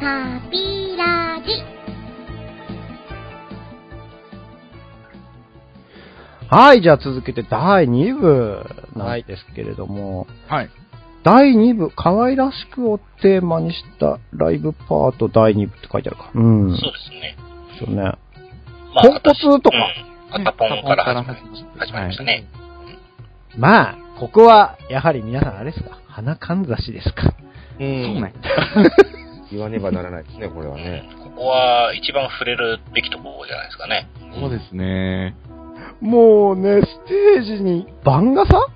旅ラジ。はい、じゃあ続けて第2部なんですけれども、はい。第2部、可愛らしくをテーマにしたライブパート第2部って書いてあるか。うん。そうですね。ですよね。まポンコツとかうん。片ポンから始まり始まりましたね。まあ、ここは、やはり皆さんあれですか花かんざしですかうん。そうね。言わねばならないですね、これはね。ここは一番触れるべきところじゃないですかね。そうですね。もうね、ステージに番傘？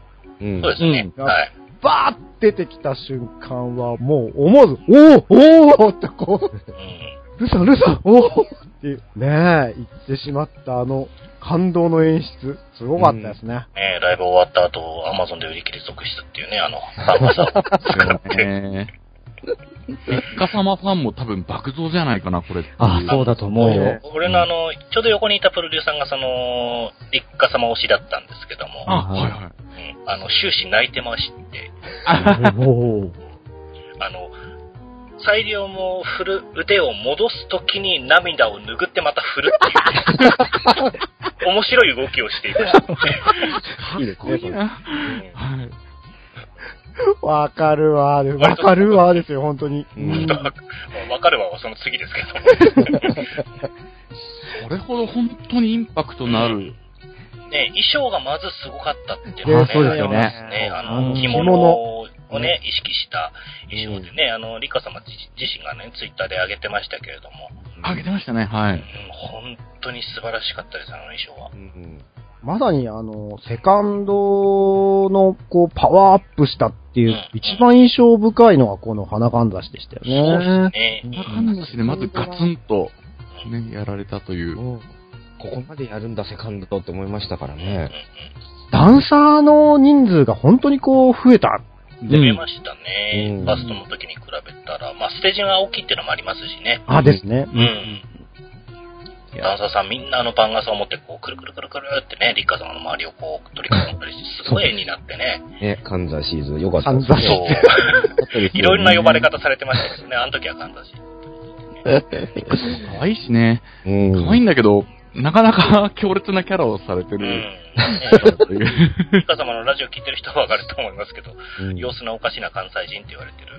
うん。そうですね。うんはい。バーって出てきた瞬間は、もう思わず、おおおおってこう、うん。ルサルサおおってねえ、言ってしまったあの感動の演出、すごかったですね。ねライブ終わった後、アマゾンで売り切れ続出っていうね、あの、ファン傘を使って。ね一家様ファンも多分爆増じゃないかな、これ。あ、そうだと思うよ。俺のあの、ちょうど横にいたプロデューサーがその、立花様推しだったんですけども、あ、はいはい。うん、あの、終始泣いてまして、おお あの、裁量も振る腕を戻すときに涙を拭ってまた振るっていう、面白い動きをしていました。いいですね、それ。はい。わかるわ、わかるわですよ、本当に。わかるわはその次ですけど。これほど本当にインパクトのある。ね、衣装がまずすごかったっていうのがあそうですよね。ね、あの、うん。着物をね、意識した衣装でね、あの、リカ様自自身がね、ツイッターで上げてましたけれども、あげてましたね、はい。うん。本当に素晴らしかったです、あの衣装は。う。んまさにあの、セカンドのこう、パワーアップしたっていう、うん一番印象深いのがこの花かんざしでしたよそうね。ですね。こんな感じでまずガツンと、ね、やられたという。うん。ここまでやるんだ、セカンドって思いましたからね。ダンサーの人数が本当にこう、増えた。増えましたね。うんバストの時に比べたら、まあ、ステージが大きいっていうのもありますしね。あ、ですね。うん。ダンサーさんみんなあの番傘を持ってこう、くるくるくるくるってね、リッカ様の周りをこう、取り囲んだりして、すごい絵になってね。ね、カンザシーズンよかったかんざしそう。いろんな呼ばれ方されてましたけどね、あの時は感じだし。可愛いしね。うん。可愛いんだけど、なかなか強烈なキャラをされてうん。る。うリッカ様のラジオ聞いてる人はわかると思いますけど、うん様子のおかしな関西人って言われてる。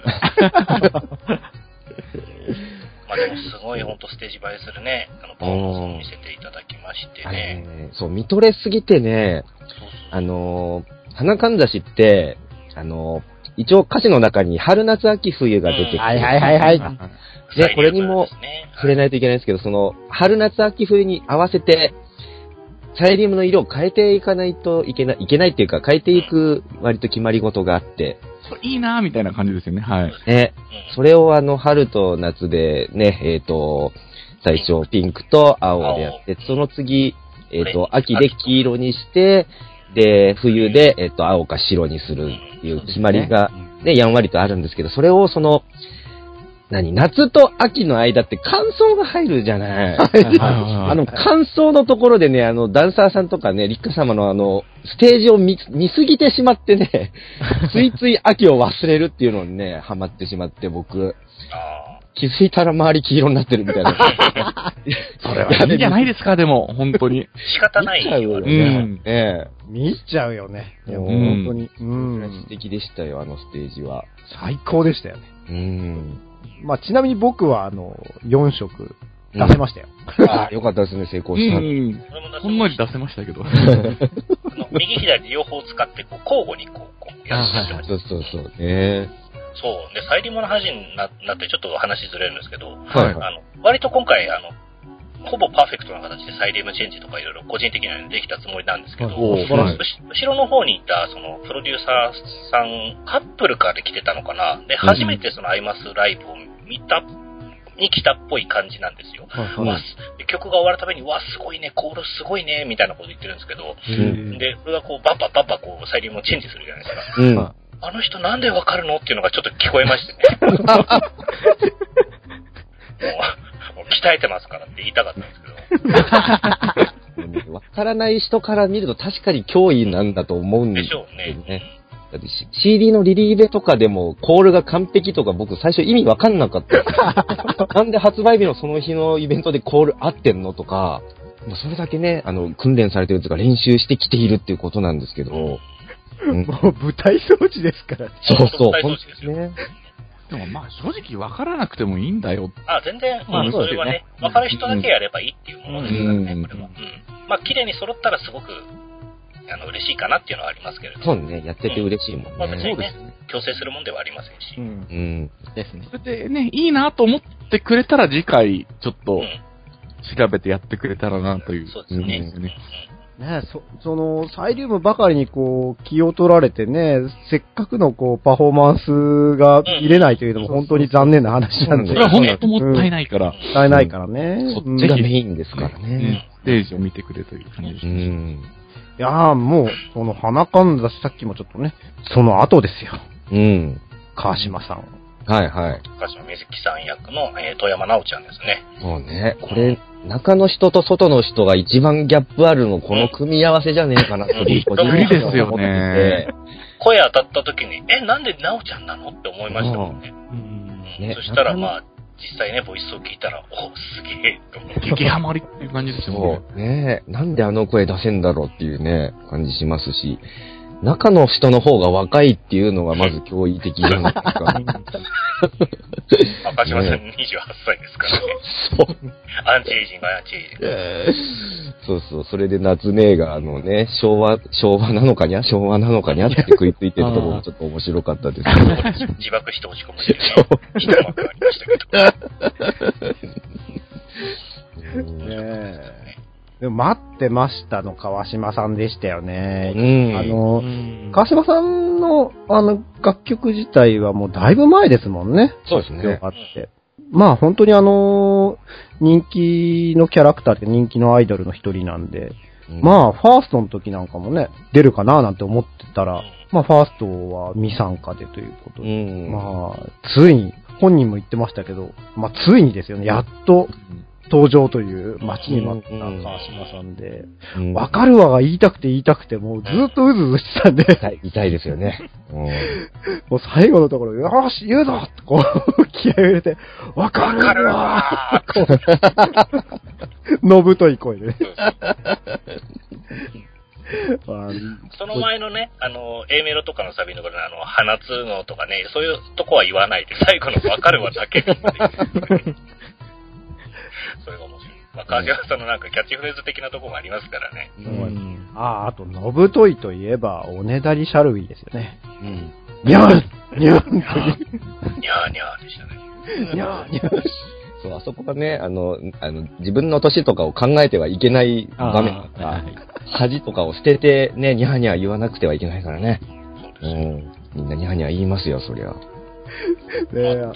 まあでもすごい本当ステージ映えするね、あの、パフォーマンスを見せていただきましてね。ね、そう、見とれすぎてね、そうそうあのー、花かんざしって、あのー、一応歌詞の中に春夏秋冬が出てきて、はいはいはいはい。ねこれにも触れないといけないんですけど、その、春夏秋冬に合わせて、サイリウムの色を変えていかないといけない、いけないっていうか、変えていく割と決まり事があって、それいいなみたいな感じですよね、はい。ね、うんそれをあの、春と夏でね、えっ、と、最初ピンクと青でやって、その次、えっ、と、秋で黄色にして、で、冬で、えっ、と、青か白にするっていう決まりが、ね、やんわりとあるんですけど、それをその、何、夏と秋の間って乾燥が入るじゃない。ああの、乾燥のところでね、あの、ダンサーさんとかね、リッカ様のあの、ステージを見、見すぎてしまってね、ついつい秋を忘れるっていうのにね、ハマってしまって、僕、あ気づいたら周り黄色になってるみたいな。それはいいんじゃないですか、でも、本当に。ー仕方ないよ、あよれうんね。ね見ちゃうよね。本当に。うえ。ん素。敵でしたよ、あのステージは。最高でしたよね。うん。まあ、ちなみに僕は、あの、4色出せましたよ。ああ、よかったですね、成功した。うん。ほんのり出せましたけど。右左両方使ってこう交互にこう、こうやってました。そうそうそう。ねそう。で、サイリウムの話にななってちょっと話ずれるんですけど、はいあの、割と今回、あの、ほぼパーフェクトな形でサイリウムチェンジとかいろいろ個人的にはできたつもりなんですけど、後後ろの方にいた、その、プロデューサーさん、カップルから来てたのかな？で、初めてそのアイマスライブを見た、に来たっぽい感じなんですよ。はいわすで曲が終わるたびに、わ、すごいね、コールすごいね、みたいなこと言ってるんですけど、うんで、俺がこう、バッバッバッバこう、サイリウムをチェンジするじゃないですか。うん。はあの人なんでわかるの？っていうのがちょっと聞こえましてね。もう、鍛えてますからって言いたかったんですけど。わからない人から見ると確かに脅威なんだと思うんでですよしょうね。ね。だってし CD のリリーベとかでもコールが完璧とか僕最初意味わかんなかった。なんで発売日のその日のイベントでコール合ってんのとか、もうそれだけね、あの、訓練されてるというか練習してきているっていうことなんですけど、うんもう舞台装置ですから。そうそう、ですにね。でもまあ正直分からなくてもいいんだよ。あ、全然、まあうんそれはね、わかる人だけやればいいっていうものですからね、うんこれは。うん。まあ、綺麗に揃ったらすごく、あの、嬉しいかなっていうのはありますけれども、そうね、やってて嬉しいもんまあ別ね。にね、強制するもんではありませんし。うん。うん。ですね。それでね、いいなと思ってくれたら次回、ちょっとうん。調べてやってくれたらなという。そうですね。うんねねそ、その、サイリウムばかりにこう、気を取られてね、せっかくのこう、パフォーマンスが見れないというのも本当に残念な話なんで。それは本当もったいないから、もったいないからね。そっちがメインですからねね。ステージを見てくれという感じですうね。ん。いやーもう、その、花かんざしさっきもちょっとね、その後ですよ。うん。川島さん。はいはい。鹿島みずきさん役の、えー、遠山奈緒ちゃんですね。もうね、これ、中の人と外の人が一番ギャップあるの、この組み合わせじゃねえかなと、びっくりですよね声当たった時に、え、なんで奈緒ちゃんなのって思いましたもんね。うん。うんねそしたらまあ、実際ね、ボイスを聞いたら、お、すげえ、と思って。激ハマりっていう感じですよね。そう。ねなんであの声出せんだろうっていうね、感じしますし、中の人の方が若いっていうのがまず驚異的じゃないですか。川島さん28歳ですからね。そう。アンチエイジング、アンチエイジング。そうそう、それで夏姉があのね、昭和、昭和なのかにゃ昭和なのかにゃって食いついてるところもちょっと面白かったですけど。自爆して落ち込むっていうね、一幕ありましたけど。ねえ。でも待ってましたの川島さんでしたよね。うん。あの、うん川島さんの、あの、楽曲自体はもうだいぶ前ですもんね。そうですね。あって。まあ本当にあの、人気のキャラクターで人気のアイドルの一人なんで、うんまあファーストの時なんかもね、出るかななんて思ってたら、まあファーストは未参加でということうで、ん。まあ、ついに、本人も言ってましたけど、まあついにですよね、やっと登場という待ちに待った川島さんで、うんわかるわが言いたくて言いたくて、もうずっとうずうずしてたんで、痛い痛いですよね。もう最後のところ、よし、言うぞってこう、気合を入れて、わかるわこう、のぶとい声で。その前のね、あの、A メロとかのサビのところのあの、放つのとかね、そういうとこは言わないで、最後のわかるわだけ。それが面白い。まあ、川島さんのなんかキャッチフレーズ的なところがありますからね。うんああ、あと、のぶといといえば、おねだりシャルウィーですよね。うんにゃんにゃんにゃーにゃーでしたね。にゃんにゃんそう、あそこがね、あの、あの、自分の年とかを考えてはいけない場面とかはい、恥とかを捨ててね、ニャーニャー言わなくてはいけないからね。そうです。うん。みんなニャーニャー言いますよ、そりゃ。ででも、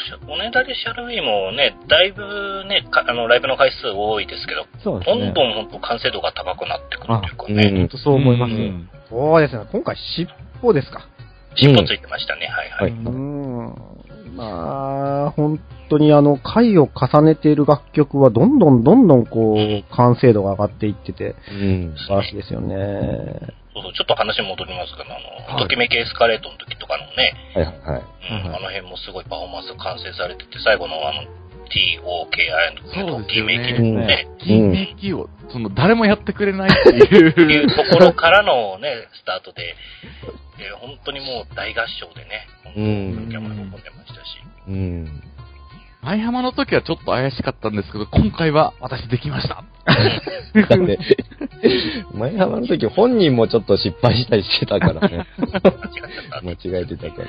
しおねだりシャルウィーもね、だいぶね、かあの、ライブの回数多いですけど、そうですね。どんどん本当完成度が高くなってくるというかうね、ん。そう思います。うんそうですね。今回、尻尾ですか。尻尾ついてましたね、はいはい。はいうーん。まあ、本当にあの、回を重ねている楽曲は、どんどんどんどんこう、完成度が上がっていってて、うん。素晴らしいですよね。そうそう、ちょっと話戻りますけど、あの、はいときめきエスカレートの時とかのね、はいはいはい。うんはいあの辺もすごいパフォーマンス完成されてて、最後のあの、TOKI のときめきね。を、その、誰もやってくれないってっていいうう。ところからのね、スタートで、で本当にもう大合唱でね、本当うんにキャマ喜んでましたし。うん。舞浜の時はちょっと怪しかったんですけど、今回は私できました。だって、前浜の時本人もちょっと失敗したりしてたからね。間違えてたから。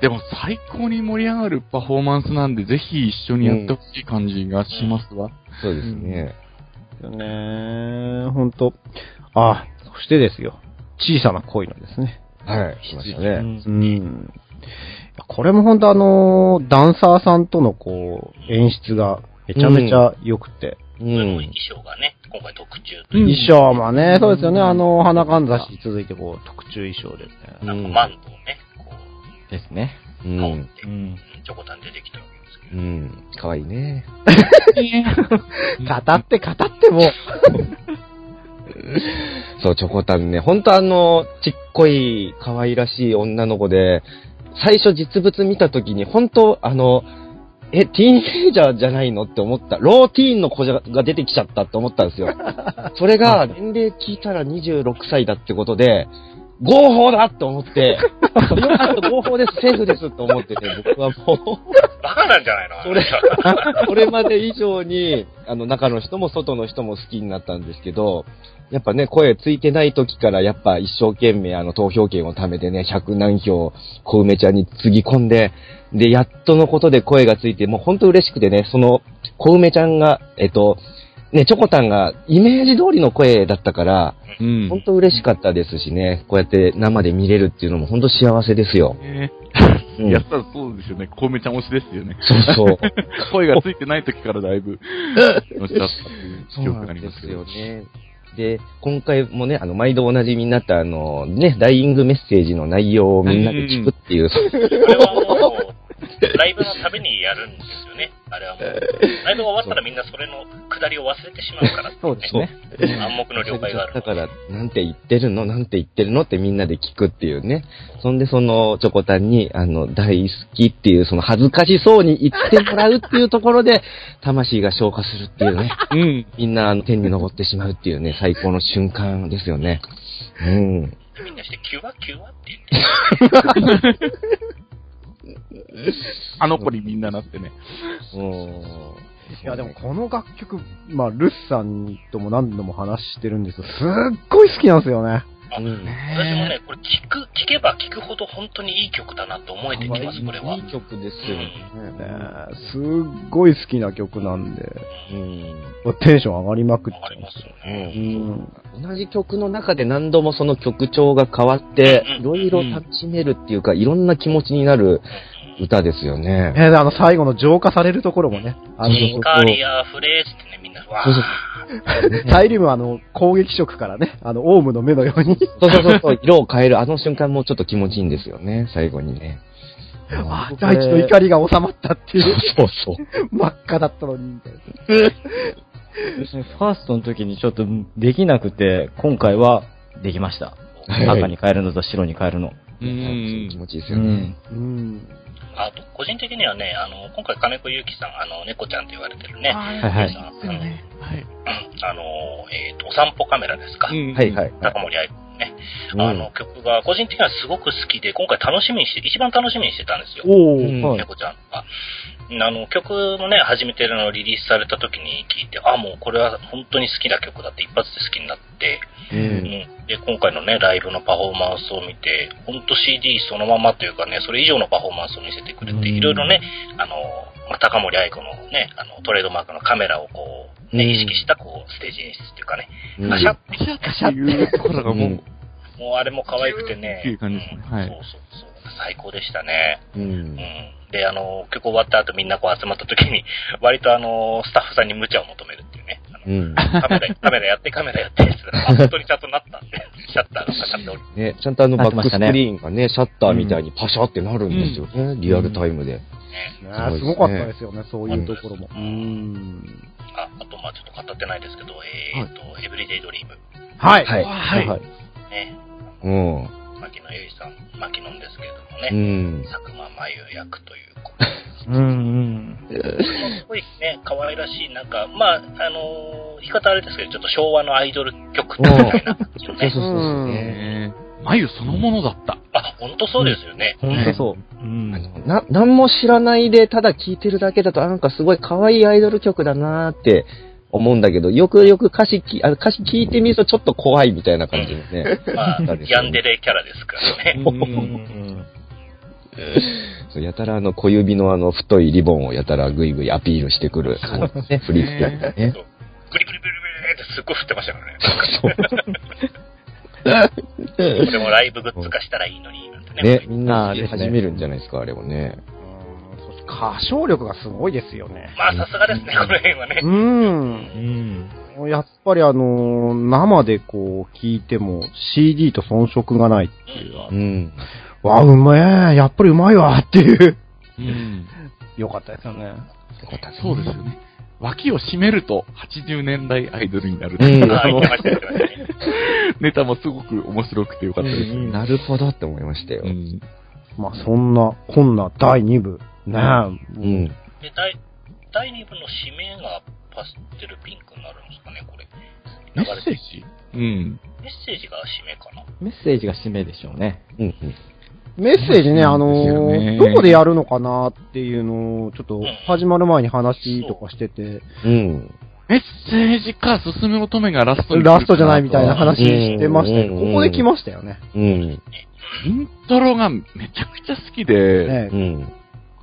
でも最高に盛り上がるパフォーマンスなんで、ぜひ一緒にやってほしい感じがしますわ。そうですね。ですよね。本当あ、そしてですよ。小さな恋のですね。はい、しましたうね。んうん。これも本当あの、ダンサーさんとのこう、演出がめちゃめちゃ良くて。うん衣。装がね、今回特注という衣装もね、そうですよね。あの、花かんざしに続いてこう、特注衣装ですね。なんかうんマントをね、こう、ですね。うん。て、うん。チョコタン出てきたわけですけど。うん。かわいいね。語って語ってもう。そう、チョコタンね、ほんとあの、ちっこい、可愛らしい女の子で、最初実物見た時に、本当あの、え、ティーンエイジャーじゃないのって思った。ローティーンの子が出てきちゃったって思ったんですよ。それが、年齢聞いたら26歳だってことで、合法だって思って、よかった、合法です、セーフですって思ってね、僕はもう、バカなんじゃないの？それ、これまで以上に、あの、中の人も外の人も好きになったんですけど、やっぱね、声ついてない時から、やっぱ一生懸命あの投票権を貯めてね、100何票、小梅ちゃんにつぎ込んで、で、やっとのことで声がついて、もう本当嬉しくてね、その、小梅ちゃんが、えっと、ね、チョコタンがイメージ通りの声だったから、うん。本当嬉しかったですしね、こうやって生で見れるっていうのも本当幸せですよ。ねうんやったらそうですよね。コウメちゃん推しですよね。そうそう。声がついてない時からだいぶ、推しだったってそいうう記憶がありますけど。よね。で、今回もね、あの、毎度おなじみになった、あの、ね、ダイイングメッセージの内容をみんなで聞くっていう、これはもう、ライブのためにやるんですよね。あれはもう、ライブが終わったらみんなそれの下りを忘れてしまうから、そうですね。暗黙の了解があるだから、なんて言ってるの？なんて言ってるの？ってみんなで聞くっていうね。そんで、その、チョコタンに、あの、大好きっていう、その恥ずかしそうに言ってもらうっていうところで、魂が消化するっていうね。うん。みんな、あの、天に昇ってしまうっていうね、最高の瞬間ですよね。うん。みんなして、キュワキュワって言って。あの子にみんななってね。うんいや、でもこの楽曲、まあ、ルスさんとも何度も話してるんですけど、すっごい好きなんですよね。あうん私もね、これ聞く、聞けば聞くほど本当にいい曲だなと思えてきます、これは。いい曲ですよね。ねすっごい好きな曲なんで、うん。テンション上がりまくっちゃいますわかりますようね。うん。同じ曲の中で何度もその曲調が変わってうん、いろいろ楽しめるっていうか、いろんな気持ちになる歌ですよね。えーあの、最後の浄化されるところもね、あの、シンカリアフレーズってね、みんな、わそうそうー。サイリウムはあの、攻撃色からね、あの、オウムの目のように、そうそうそうそう、色を変える、あの瞬間もちょっと気持ちいいんですよね、最後にね。あ大地の怒りが収まったっていう、そうそう。真っ赤だったのに、みたいな。ファーストの時にちょっとできなくて、今回はできました。赤に変えるのと白に変えるの。う気ん。持ちいいですよね。うん。うん。あと、個人的にはね、あの、今回金子ゆうきさん、あの、猫ちゃんと言われてるね、はいあのはい。あの、えっ、と、お散歩カメラですか？うんはいはい。高森愛子ね、うんあの曲が個人的にはすごく好きで、今回楽しみにして、一番楽しみにしてたんですよ。猫ちゃんが。あの、曲もね、初めてのリリースされた時に聞いて、あ、もうこれは本当に好きな曲だって一発で好きになって、う。うんん。で、今回のね、ライブのパフォーマンスを見て、本当 CD そのままというかね、それ以上のパフォーマンスを見せてくれうんて、いろいろね、あの、まあ、高森愛子のね、あの、トレードマークのカメラをこう、ね、うん意識したこう、ステージ演出っていうかね、うんガシャッシャッっていうところがもう、もうあれも可愛くてね。っていう感じですねはいそうそうそう。最高でしたね。う。うんん。で、あの、曲終わった後みんなこう集まった時に、割とあの、スタッフさんに無茶を求めるっていうね。あのうん。カメラ、カメラやって、カメラやってって言ったら、あ本当にちゃんとなったんで、シャッターがカチャッと降りね、ちゃんとあのバックスクリーンがね、シャッターみたいにパシャってなるんですよね、リアルタイムで。ね。ねすごかったですよね、そういうところも。うん。あ、あとまあちょっと語ってないですけど、えーっと、エブリデイドリーム。はい。はいはい。はい。ね。うん。牧野由依さん、牧野ですけれどもうね、ん。佐久間真由役ということで。うんうん。すごいね、可愛らしい、なんか、まあ、あのー言い方あれですけど、ちょっと昭和のアイドル曲みたいな感じのねそうそう。そう。ね眉そのものだった。あ、本当そうですよね。ほんとそう。うん。あの、な、なんも知らないで、ただ聴いてるだけだと、あなんかすごい可愛いアイドル曲だなーって思うんだけど、よくよく歌詞き、あ歌詞聞いてみるとちょっと怖いみたいな感じのね。まあ、ヤンデレキャラですからね。やたらあの小指のあの太いリボンをやたらぐいぐいアピールしてくる感じね、振り付けがね。そうブリブリブリブリってすっごい振ってましたからね。でもライブグッズ化したらいいのに、なんてね。ね、みんな始めるんじゃないですか、あれをね。歌唱力がすごいですよね。まあ、さすがですね、この辺はね。うん。うん。やっぱりあのー生でこう聞いても CD と遜色がないっていうかう、ん。わあ、うまえやっぱりうまいわっていう。うん。よかったですよね。よかったですねそうですよね。脇を締めると80年代アイドルになる。うん。ネタもすごく面白くてよかったです。うんなるほどって思いましたよ。うんまあそんな、こんな第2部。ねえ。うん。で、第、第2部の締めがパステルピンクになるんですかね、これ。メッセージ？うん。メッセージが締めかな。メッセージが締めでしょうね。うんうん。メッセージね、あのそうですよねどこでやるのかなっていうのを、ちょっとん始まる前に話とかしてて、うん。メッセージか、すすめ乙女がラストラストじゃないみたいな話してましたけど、うんここで来ましたよね。うん。イントロがめちゃくちゃ好きで、ええうん。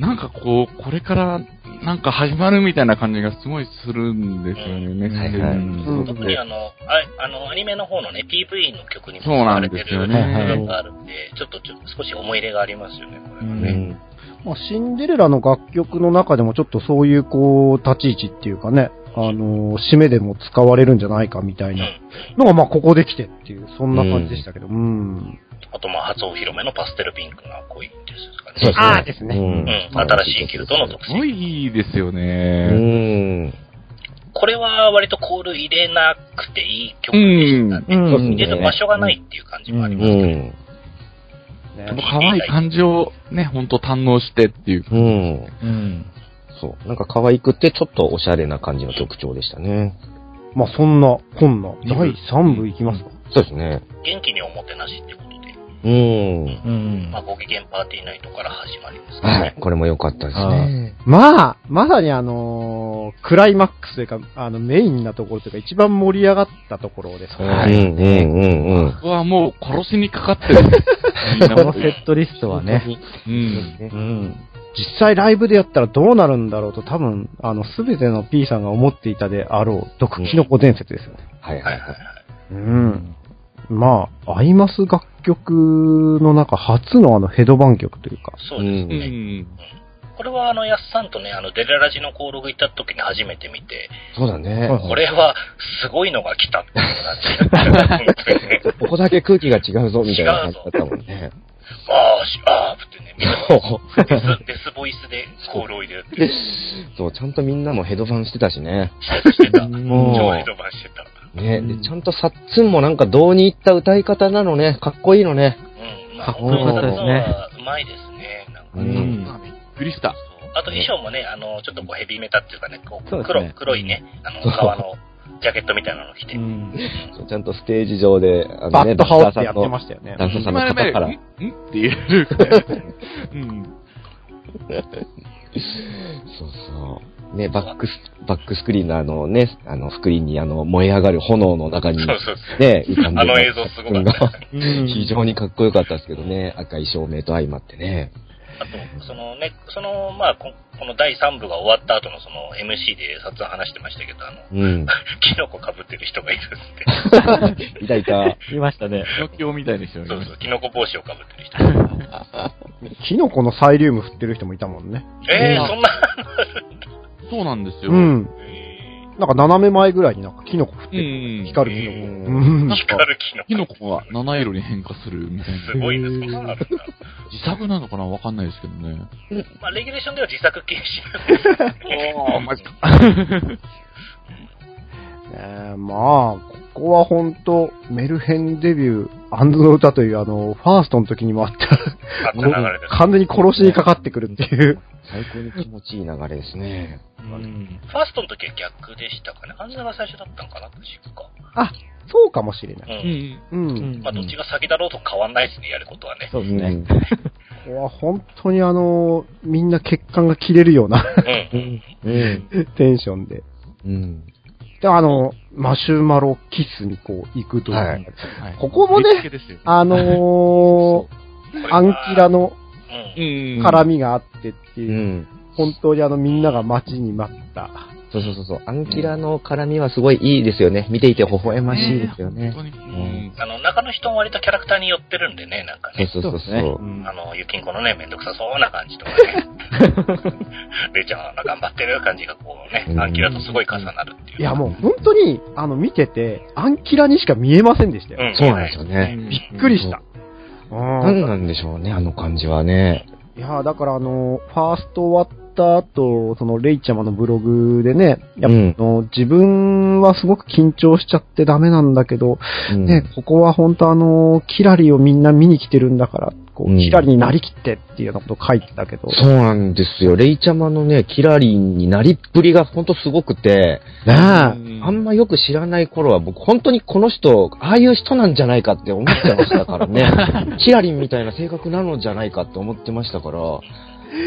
なんかこう、これからなんか始まるみたいな感じがすごいするんですよね、メッセージ。はいはいうん特にあの、ああの、アニメの方のね、PV の曲にもそうなん使われてる部分があるんで、ちょっとちょ少し思い入れがありますよね、これはね。うん。まあ、シンデレラの楽曲の中でもちょっとそういうこう、立ち位置っていうかね、あのー締めでも使われるんじゃないかみたいなのが、まあ、ここで来てっていう、そんな感じでしたけど、うん。あと、まあ、初お披露目のパステルピンクが濃いですかね。そうですね。あーですねうんうん、新しいキルトの特すご性。いいいですようね。ん。これは割とコール入れなくていい曲でしたね。うんそうですね入れる場所がないっていう感じもありうますけど。ん。ねこの可愛い感じをね、ほんと堪能してっていう。うん。うん。そう。なんか可愛くて、ちょっとおしゃれな感じの曲調でしたね。まあ、そんな、こんな、第3部いきますか？そうですね。元気におもてなしってことで、うん。うんまあ、ご機嫌パーティーナイトから始まりますからね。。はいこれも良かったですね。まあ、まさにあのークライマックスというか、あの、メインなところというか、一番盛り上がったところですね。はうんうんうんうん。ここはもう殺しにかかってる。このセットリストはね。うん。うん。実際ライブでやったらどうなるんだろうと、多分、あの、すべての P さんが思っていたであろう、毒キノコ伝説ですよね。はいはいいはい。うん。まあ、アイマス楽曲の中初のあのヘドバン曲というか、そうですうね。ん。これはあの、やっさんとね、あの、デレラジの登録行った時に初めて見て、そうだね。はいこれはすごいのが来たっていう感じだった。本当にね。ここだけ空気が違うぞ、みたいな感じだったもんね。あーし、あーってね、みんなデス、デスボイスでコールを入れるっていう。そう、ちゃんとみんなもヘドバンしてたしね。してた。もう超ヘドバンしてた。ね、で、ちゃんとサッツンもなんか胴に行った歌い方なのね。かっこいいのね。うん。まあ、かっこよかったですねうまいですね。なんかうね。ん。あびっくりした。そうあと衣装もね、あの、ちょっとこうヘビーメタっていうかね、こう黒、ね黒いね、あの、そう革のジャケットみたいなの着て。ちゃんとステージ上で、あバッと羽織ってやってダンサーさんのましたよね。ダンサーさんの肩からって言える。うん。そうそう。ね、バックス、バックスクリーンのあのね、あの、スクリーンにあの、燃え上がる炎の中に。ね、浮かんであの映像すごかったが 非常にかっこよかったですけどね、赤い照明と相まってね。あと、そのね、その、まあこ、この第3部が終わった後のその MC で撮影話してましたけど、あの、うん。キノコ被ってる人がいるんで。いたいた。いましたね。東京みたいでしたよね。そうそう、キノコ帽子を被ってる人。キノコのサイリウム振ってる人もいたもんね。えー、そんな、そうなんですよ。うん。えなんか斜め前ぐらいになんかキノコ振ってる。うん。光るキノコ。うん光るキノキノコ。コが七色に変化するみたいな。すごいね、そんなのあるんだ。自作なのかなわかんないですけどね。まあ、レギュレーションでは自作禁止なんですけどああ、マジか。えーまあ、ここは本当メルヘンデビュー、アンドの歌というあの、ファーストの時にもあった、流れです。完全に殺しにかかってくるっていう。最高に気持ちいい流れですね。うん。ファーストの時は逆でしたかね。アンナが最初だったんかな、確か。あ、そうかもしれなう。い。うんん。うん。まあ、どっちが先だろうと変わんないですね、やることはね。そうですね。ここは本当にあの、みんな血管が切れるようなうん。うん。テンションで。うん。で、あの、マシュマロキスにこう行くという。はいはいここもねあのー、アンキラの。絡みがあってってういう、ん。本当にあのみんなが待ちに待った。そうそうそうそう。アンキラの絡みはすごいいいですよね。見ていて微笑ましいですよね。本当に。うん。あの、中の人も割とキャラクターに寄ってるんでね、なんかね。そうそうそう。そうう。んあの、ゆきんこのね、めんどくさそうな感じとかね。レイちゃんが頑張ってる感じがこうね、アンキラとすごい重なるっていう。いやもう本当に、あの見てて、アンキラにしか見えませんでしたよ。うんそうなんですよね。びっくりした。うん何なんでしょうね、あの感じはね。いやーだからあの、ファースト終わった後、そのレイちゃまのブログでね、やっぱ、うん。あの自分はすごく緊張しちゃってダメなんだけど、うん。ね、ここは本当あの、キラリをみんな見に来てるんだから、こう、うん。キラリになりきってっていうようなことを書いてたけど、そうなんですよ。レイちゃまのね、キラリンになりっぷりがほんとすごくて、ねあんまよく知らない頃は僕本当にこの人、ああいう人なんじゃないかって思ってましたからね。キラリンみたいな性格なのじゃないかって思ってましたから、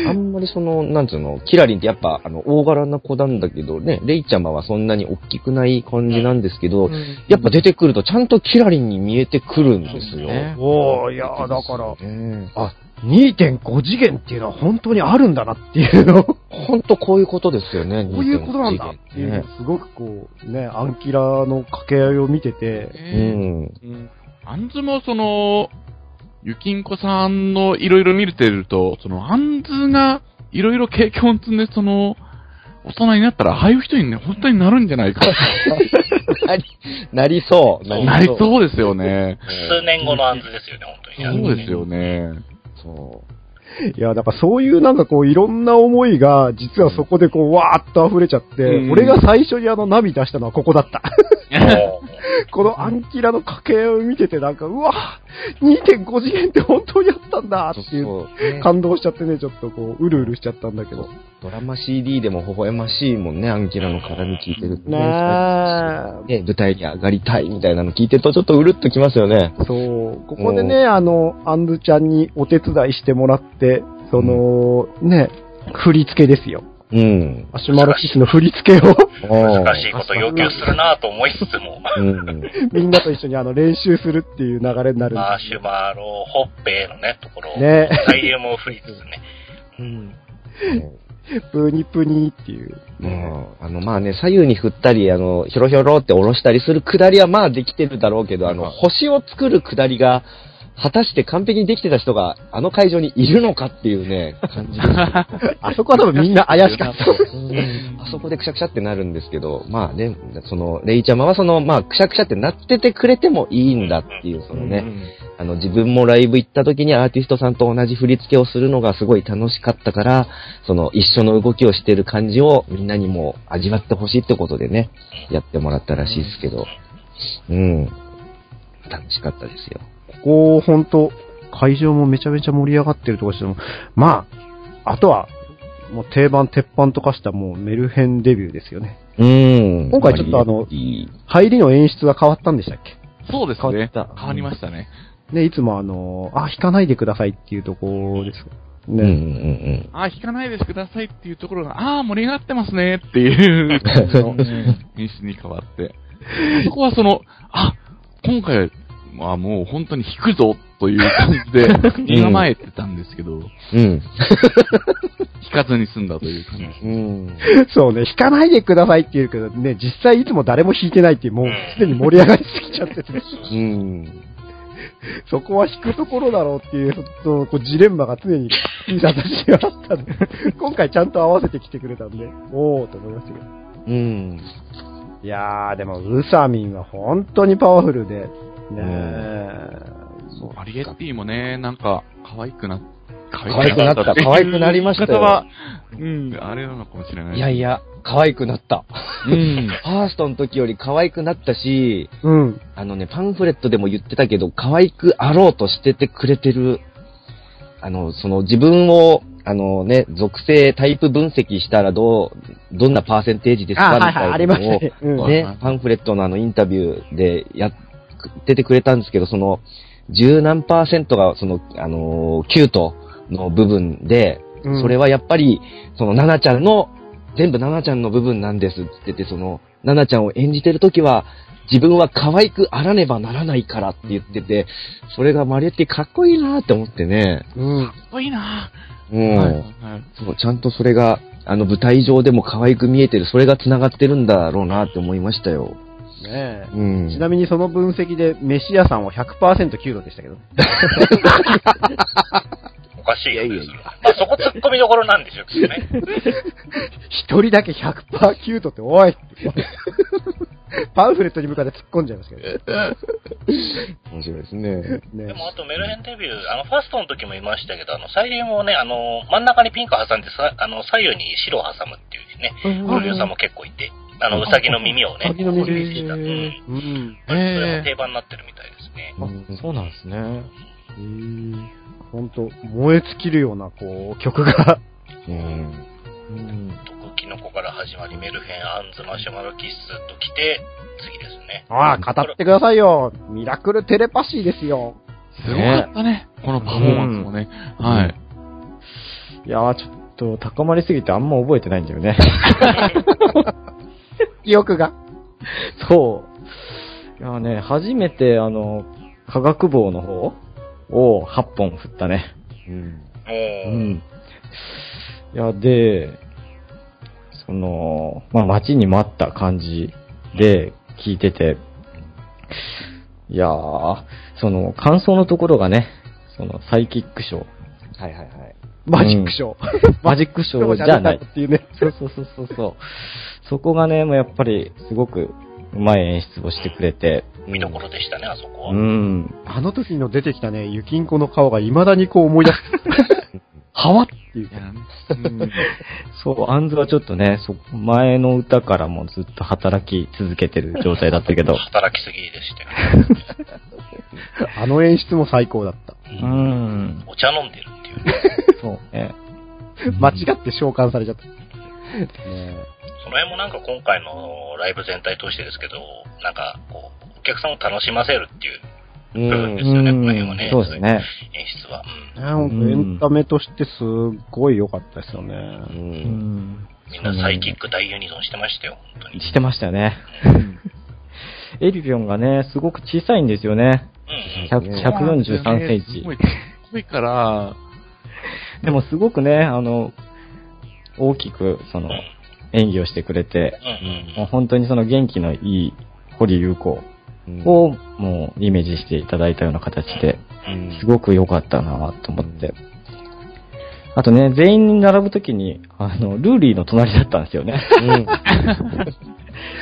あんまりその、なんつうの、キラリンってやっぱあの大柄な子なんだけどね、レイちゃまはそんなに大きくない感じなんですけど、やっぱ出てくるとちゃんとキラリンに見えてくるんですよ。ね。おー、いやーだから、ね。あ、2.5次元っていうのは本当にあるんだなっていうの。を、こほんとこういうことですよね、ういうことなんだっていうのをね。すごくこう、ね、アンキラの掛け合いを見てて、うえん。ーアンズもその、ゆきんこさんのいろいろ見れてると、その、アンズがいろいろ経験を積んで、その、大人になったら、ああいう人にね、本当になるんじゃないか。なり、なりそう。なりそうですよね。数年後のアンズですよね、本当に。そうですよね。そう。いや、だからそういうなんかこういろんな思いが、実はそこでこう、わーっと溢れちゃって、うん俺が最初にあのナビ出したのはここだった。もこのアンキラの掛け合いを見ててなんか、うわ2.5次元って本当にあったんだっていう、感動しちゃってね、ちょっとこう、うるうるしちゃったんだけど。ドラマ CD でも微笑ましいもんね、アンキラの絡み聞いてるとねえ。ね、舞台に上がりたいみたいなの聞いてるとちょっとうるっときますよね。そう。ここでね、あの、アンズちゃんにお手伝いしてもらって、その、ね、振り付けですよ。うん。マシュマロキスの振り付けをう難しいことを要求するなと思いつつも、うん。みんなと一緒にあの練習するっていう流れになるんマでシュマロ、ホッペのね、ところを、ねサイリウムを振りつつね。プニプニっていう。うんあの、まあね、左右に振ったり、あの、ひょろひょろって下ろしたりするくだりはまあできてるだろうけど、あの、星を作るくだりが、果たして完璧にできてた人があの会場にいるのかっていうね、感じです。あそこは多分みんな怪しかった。あそこでくしゃくしゃってなるんですけど、まあね、その、レイちゃまはその、まあ、くしゃくしゃってなっててくれてもいいんだっていう、そのね、あの、自分もライブ行った時にアーティストさんと同じ振り付けをするのがすごい楽しかったから、その、一緒の動きをしてる感じをみんなにも味わってほしいってことでね、やってもらったらしいですけど、うん。楽しかったですよ。ここ、ほんと、会場もめちゃめちゃ盛り上がってるとこしても、まあ、あとは、もう定番、鉄板と化したもうメルヘンデビューですよね。うん。今回ちょっとあの入りの演出が変わったんでしたっけ？そうですね。変わった変わりましたね。ね、いつもあの、あ、引かないでくださいっていうところです。うんうんね。うんあ、引かないでくださいっていうところが、ああ、盛り上がってますねっていう感じの演出に変わって。そこはその、あ、今回はもう本当に引くぞという感じで、身構えてたんですけど、うん。うん。引かずに済んだという感じ。うん。そうね、引かないでくださいって言うけどね、実際いつも誰も引いてないっていう、もうすでに盛り上がりすぎちゃってて、うん。そこは引くところだろうっていう、そのこうジレンマが常に、T さんたちにはあったんで、今回ちゃんと合わせてきてくれたんで、おーと思いましたけど。うん。いやー、でも、ウサミンは本当にパワフルで、ねえ。マリエッティもね、なんか、可愛くな、可可愛くなった可愛くなりましたようん、あれなのかもしれない。いやい。や、可愛くなった。うん。ファーストの時より可愛くなったし、うん。あのね、パンフレットでも言ってたけど、可愛くあろうとしててくれてる。あの、その自分を、あのね、属性、タイプ分析したらどう、どんなパーセンテージですかあ、みたはいなのをね、パンフレットのあのインタビューでやっててくれたんですけど、その、十何パーセントが、その、あのーキュートの部分で、うんそれはやっぱり、その、ナナちゃんの、全部ナナちゃんの部分なんですって言ってて、その、ナナちゃんを演じてるときは、自分は可愛くあらねばならないからって言ってて、それがマリエッティかっこいいなって思ってね。うん。かっこいいなうん。はいはいそう、ちゃんとそれが、あの舞台上でも可愛く見えてる、それが繋がってるんだろうなって思いましたよ。ねえ。うん。ちなみにその分析で、飯屋さんは100%キュードでしたけど。おかしいよね、それは。まあそこ突っ込みどころなんでしょうけどね。一人だけ100%キュートって、おい パンフレットに向かって突っ込んじゃいましたけど。面白いですね。ねでもあとメルヘンデビュー、あの、ファーストの時も言いましたけど、あの、サイリウムをね、あの、真ん中にピンク挟んでさ、あの、左右に白を挟むっていうね、プロデューサーも結構いて、あの、ウサギの耳をね、ウサギの耳イメージした。うん。うん。それも定番になってるみたいですね。あ、そうなんですね。へーほんと、燃え尽きるような、こう、曲が。うん。うん。毒キノコから始まり、メルヘン、アンズ、マシュマロキッスと来て、次ですね。ああ、語ってくださいよ。ミラクルテレパシーですよ。すごかったね。このパフォーマンスもね。はい。いやー、ちょっと高まりすぎてあんま覚えてないんだよね。記憶が。そう。いやーね、初めてあの、科学棒の方を8本振ったね。うん。おー。うん。いや、で、その、まあ、待ちに待った感じで聞いてて、いやー、その、感想のところがね、その、サイキックショー。はいはいはい。マジックショー。マジックショーじゃない。っていうね。そうそうそうそうそう。そこがね、もうやっぱり、すごく、うまい演出をしてくれて、見どころでしたね、あそこは。うん。あの時の出てきたね、ゆきんこの顔が未だにこう思い出す。はわっていうい。やうんそう、アンズはちょっとね、そ前の歌からもずっと働き続けてる状態だったけど、働きすぎでしたよ。あの演出も最高だった。う。ん。お茶飲んでる。そうね。間違って召喚されちゃった。ねその辺もなんか今回のライブ全体通してですけど、なんかこう、お客さんを楽しませるっていうう部分んですよね、この辺はね。そうですね。演出は。えねほんとエンタメとしてすっごい良かったですよね。みんなサイキック大ユニゾンしてましたよ、本当に。してましたよね。エリビョンがね、すごく小さいんですよね。うんうん。100 143センチすご。い、濃いから、でもすごくね、あの、大きく、その、演技をしてくれて、もう本当にその元気のいい堀優子うんをもうイメージしていただいたような形で、うんすごく良かったなと思って。あとね、全員に並ぶときに、あの、ルーリーの隣だったんですよね。うん。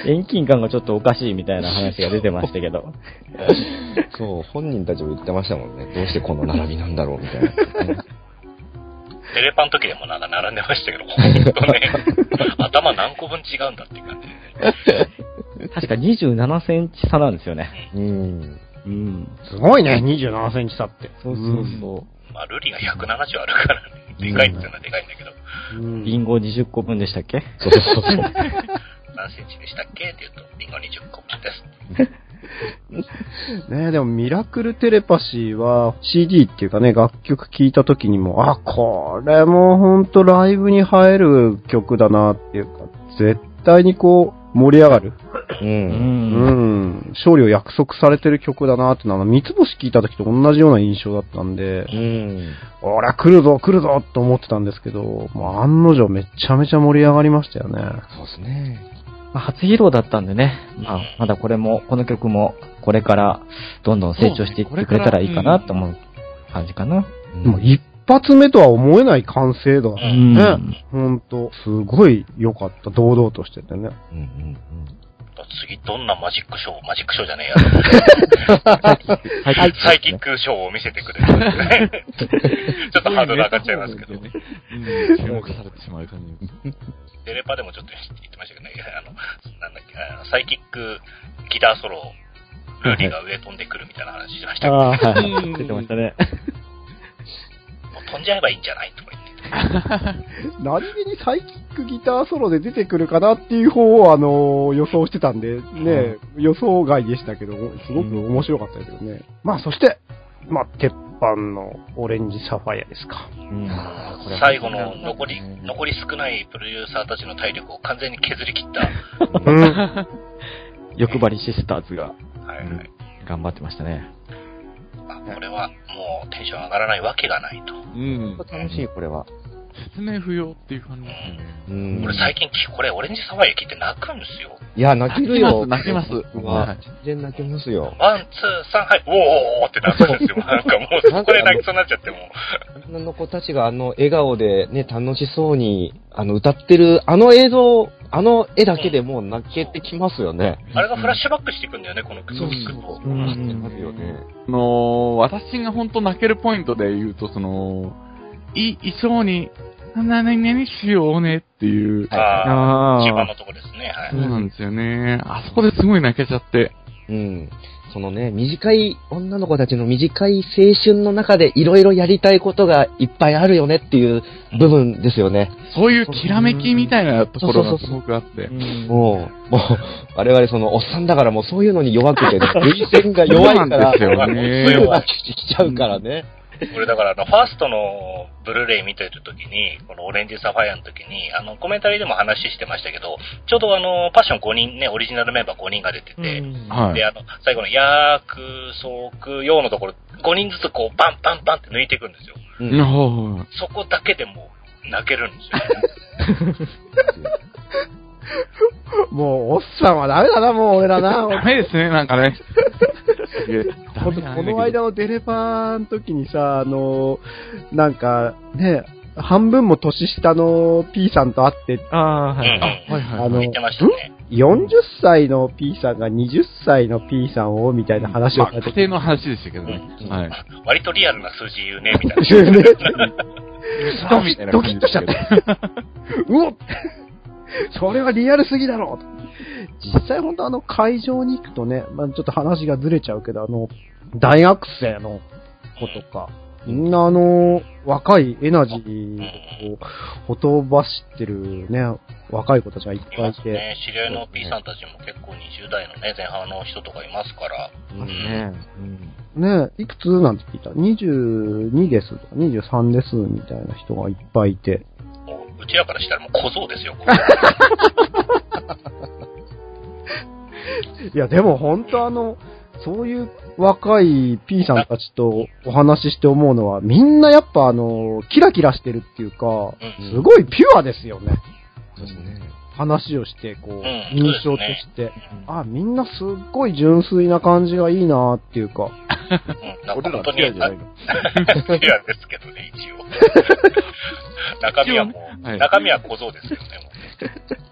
遠近感がちょっとおかしいみたいな話が出てましたけど。そう、本人たちも言ってましたもんね。どうしてこの並びなんだろうみたいな。テレパの時でもなんか並んでましたけど、ほんとね、頭何個分違うんだっていう感じでね。確か27センチ差なんですよね。うん。うん。すごいね、27センチ差って。そうそうそまあ、ルリが170あるからね。でかいっていうのはでかいんだけど、うんう。リンゴ20個分でしたっけ？そうそうそう。何センチでしたっけ？って言うと、リンゴ20個分です。ねでもミラクルテレパシーは CD っていうかね、楽曲聴いた時にも、あ、これもほんとライブに映える曲だなっていうか、絶対にこう盛り上がる。う。うん。うんん。勝利を約束されてる曲だなってのは、三つ星聴いた時と同じような印象だったんで、うん。俺は来るぞ来るぞって思ってたんですけど、もう案の定めちゃめちゃ盛り上がりましたよね。そうですね。まあ、初披露だったんでね、まあ、まだこれも、この曲も、これから、どんどん成長していってくれたらいいかなと思う感じかな。うんもう一発目とは思えない完成度だううんね。ほんと、すごい良かった。堂々としててね。うんうん次、どんなマジックショー、マジックショーじゃねえや。はいサイキックショーを見せてくれるんですね。ちょっとハードル上がっちゃいますけど。ねうん注目されてしまう感じです。テレパでもちょっと言ってましたけどね、あの、なんだっけ、サイキックギターソロを、ルーリーが上飛んでくるみたいな話してましたけど、ああ、はい出てましたね。もう飛んじゃえばいいんじゃないとか言って。何気にサイキックギターソロで出てくるかなっていう方を、あの予想してたんで、ね、予想外でしたけど、すごく面白かったですよね。まあ、そして、まあ、鉄板のオレンジサファイアですか。うん最後の残り、残り少ないプロデューサーたちの体力を完全に削り切った。うん。欲張りシスターズがはいはい。頑張ってましたね。あこれはもうテンション上がらないわけがないと。うん。楽しい、これは。説明不要っていう感じね。うん俺最近きこれオレンジサファイア聞いて泣くんですよ。いや、泣けるよ。泣けます泣けますわ全然泣けますよ。ワン、ツー、サン、はい、おーってなったんですよ。なんかもう、そこで泣きそうになっちゃってもう。女の子たちがあの笑顔でね、楽しそうに、あの、歌ってる、あの映像、あの絵だけでもう泣けてきますよね。あれがフラッシュバックしていくんだよね、この曲を聴くと。うん泣けますよね。あのー、私が本当泣けるポイントで言うと、その、い、衣装に、何しようねっていう、ああ、あ中盤のとこですね、はい。そうなんですよね。あそこですごい泣けちゃって。うん。そのね、短い、女の子たちの短い青春の中でいろいろやりたいことがいっぱいあるよねっていう部分ですよね。そういうきらめきみたいなところがすごくあって。もう、もう、我々そのおっさんだからもうそういうのに弱くてね、涙腺が弱いから、すよねすぐ泣ききちゃうからね。俺だからあの、ファーストのブルーレイ見てる時に、このオレンジサファイアの時に、あの、コメンタリーでも話してましたけど、ちょうどあの、パッション5人ね、オリジナルメンバー5人が出てて、はい。で、あの、最後の、約束、用のところ、5人ずつこう、バンバンバンって抜いていくんですよ。うんはそこだけでもう、泣けるんですよ。もう、おっさんはダメだな、もう俺らい。な。ダメですね、なんかね。この間のデレパーの時にさ、あの、なんか、ね、半分も年下の P さんと会って、ああ、はい。うんうん。はいはいあの言ってましたね。40歳の P さんが20歳の P さんを、みたいな話をまあ、されて家庭の話でしたけどね。はい。割とリアルな数字言うね、みたいな。ドキッドキッとしちゃって。うおっ それはリアルすぎだろ実際本当あの会場に行くとね、まあちょっと話がずれちゃうけど、あの、大学生の子とか、みんなあの、若いエナジーをほとばしてるね、若い子たちがいっいぱいいて、ますね。知り合いの P さんたちも結構20代のね、前半の人とかいますから。うんねねいくつなんて聞いた ?22 ですとか23ですみたいな人がいっぱいいて、もううちらからしたらもう小僧ですよ。いや、でも本当あの、そういう若い P さんたちとお話しして思うのは、みんなやっぱあの、キラキラしてるっていうか、うんすごいピュアですよね。そうですね。話をして、こう、ん印象として。うあ、みんなすっごい純粋な感じがいいなっていうか。うん、なんか俺ら本当に、ピュアじゃないの。あピュアですけどね、一応。中身はもう、はい中身は小僧ですけどね、もう。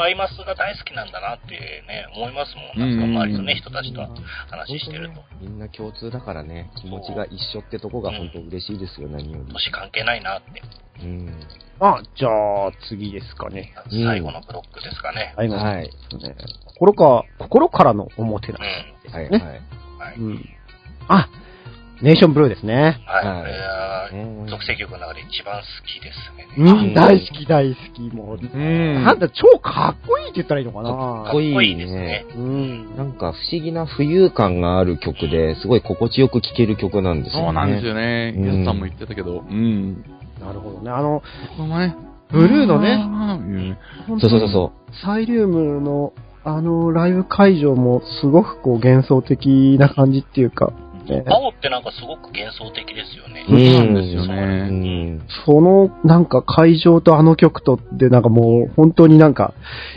アイマスが大好きなんだなってね、思いますもん。なんか周りのね、人たちと話してると。みんな共通だからね、気持ちが一緒ってとこが本当嬉しいですよ、何より。年関係ないなって。うん。あ、じゃあ、次ですかね。うん最後のブロックですかね。ありますはい。ね。心か、心からのおもてなし。うん。はい、ねはい。はい。うん。あ、ネーションブルーですね。はい。属性曲の中で一番好きですね。うん、ん大好き大好き。もう、うん。なんだ、超かっこいいって言ったらいいのかなかっこいいかっこいいですね。うん。なんか不思議な浮遊感がある曲で、すごい心地よく聴ける曲なんですよね。そうなんですよね。うんユスさんも言ってたけど。うん。なるほどね。あの、このね。ブルーのねあーいうそうそうそうそサイリウムの、あの、ライブ会場もすごくこう幻想的な感じっていうか、ね青ってなんかすごく幻想的ですよね。う。そうなんですようね。ん。その、なんか会場とあの曲とで、なんかもう、本当になんか、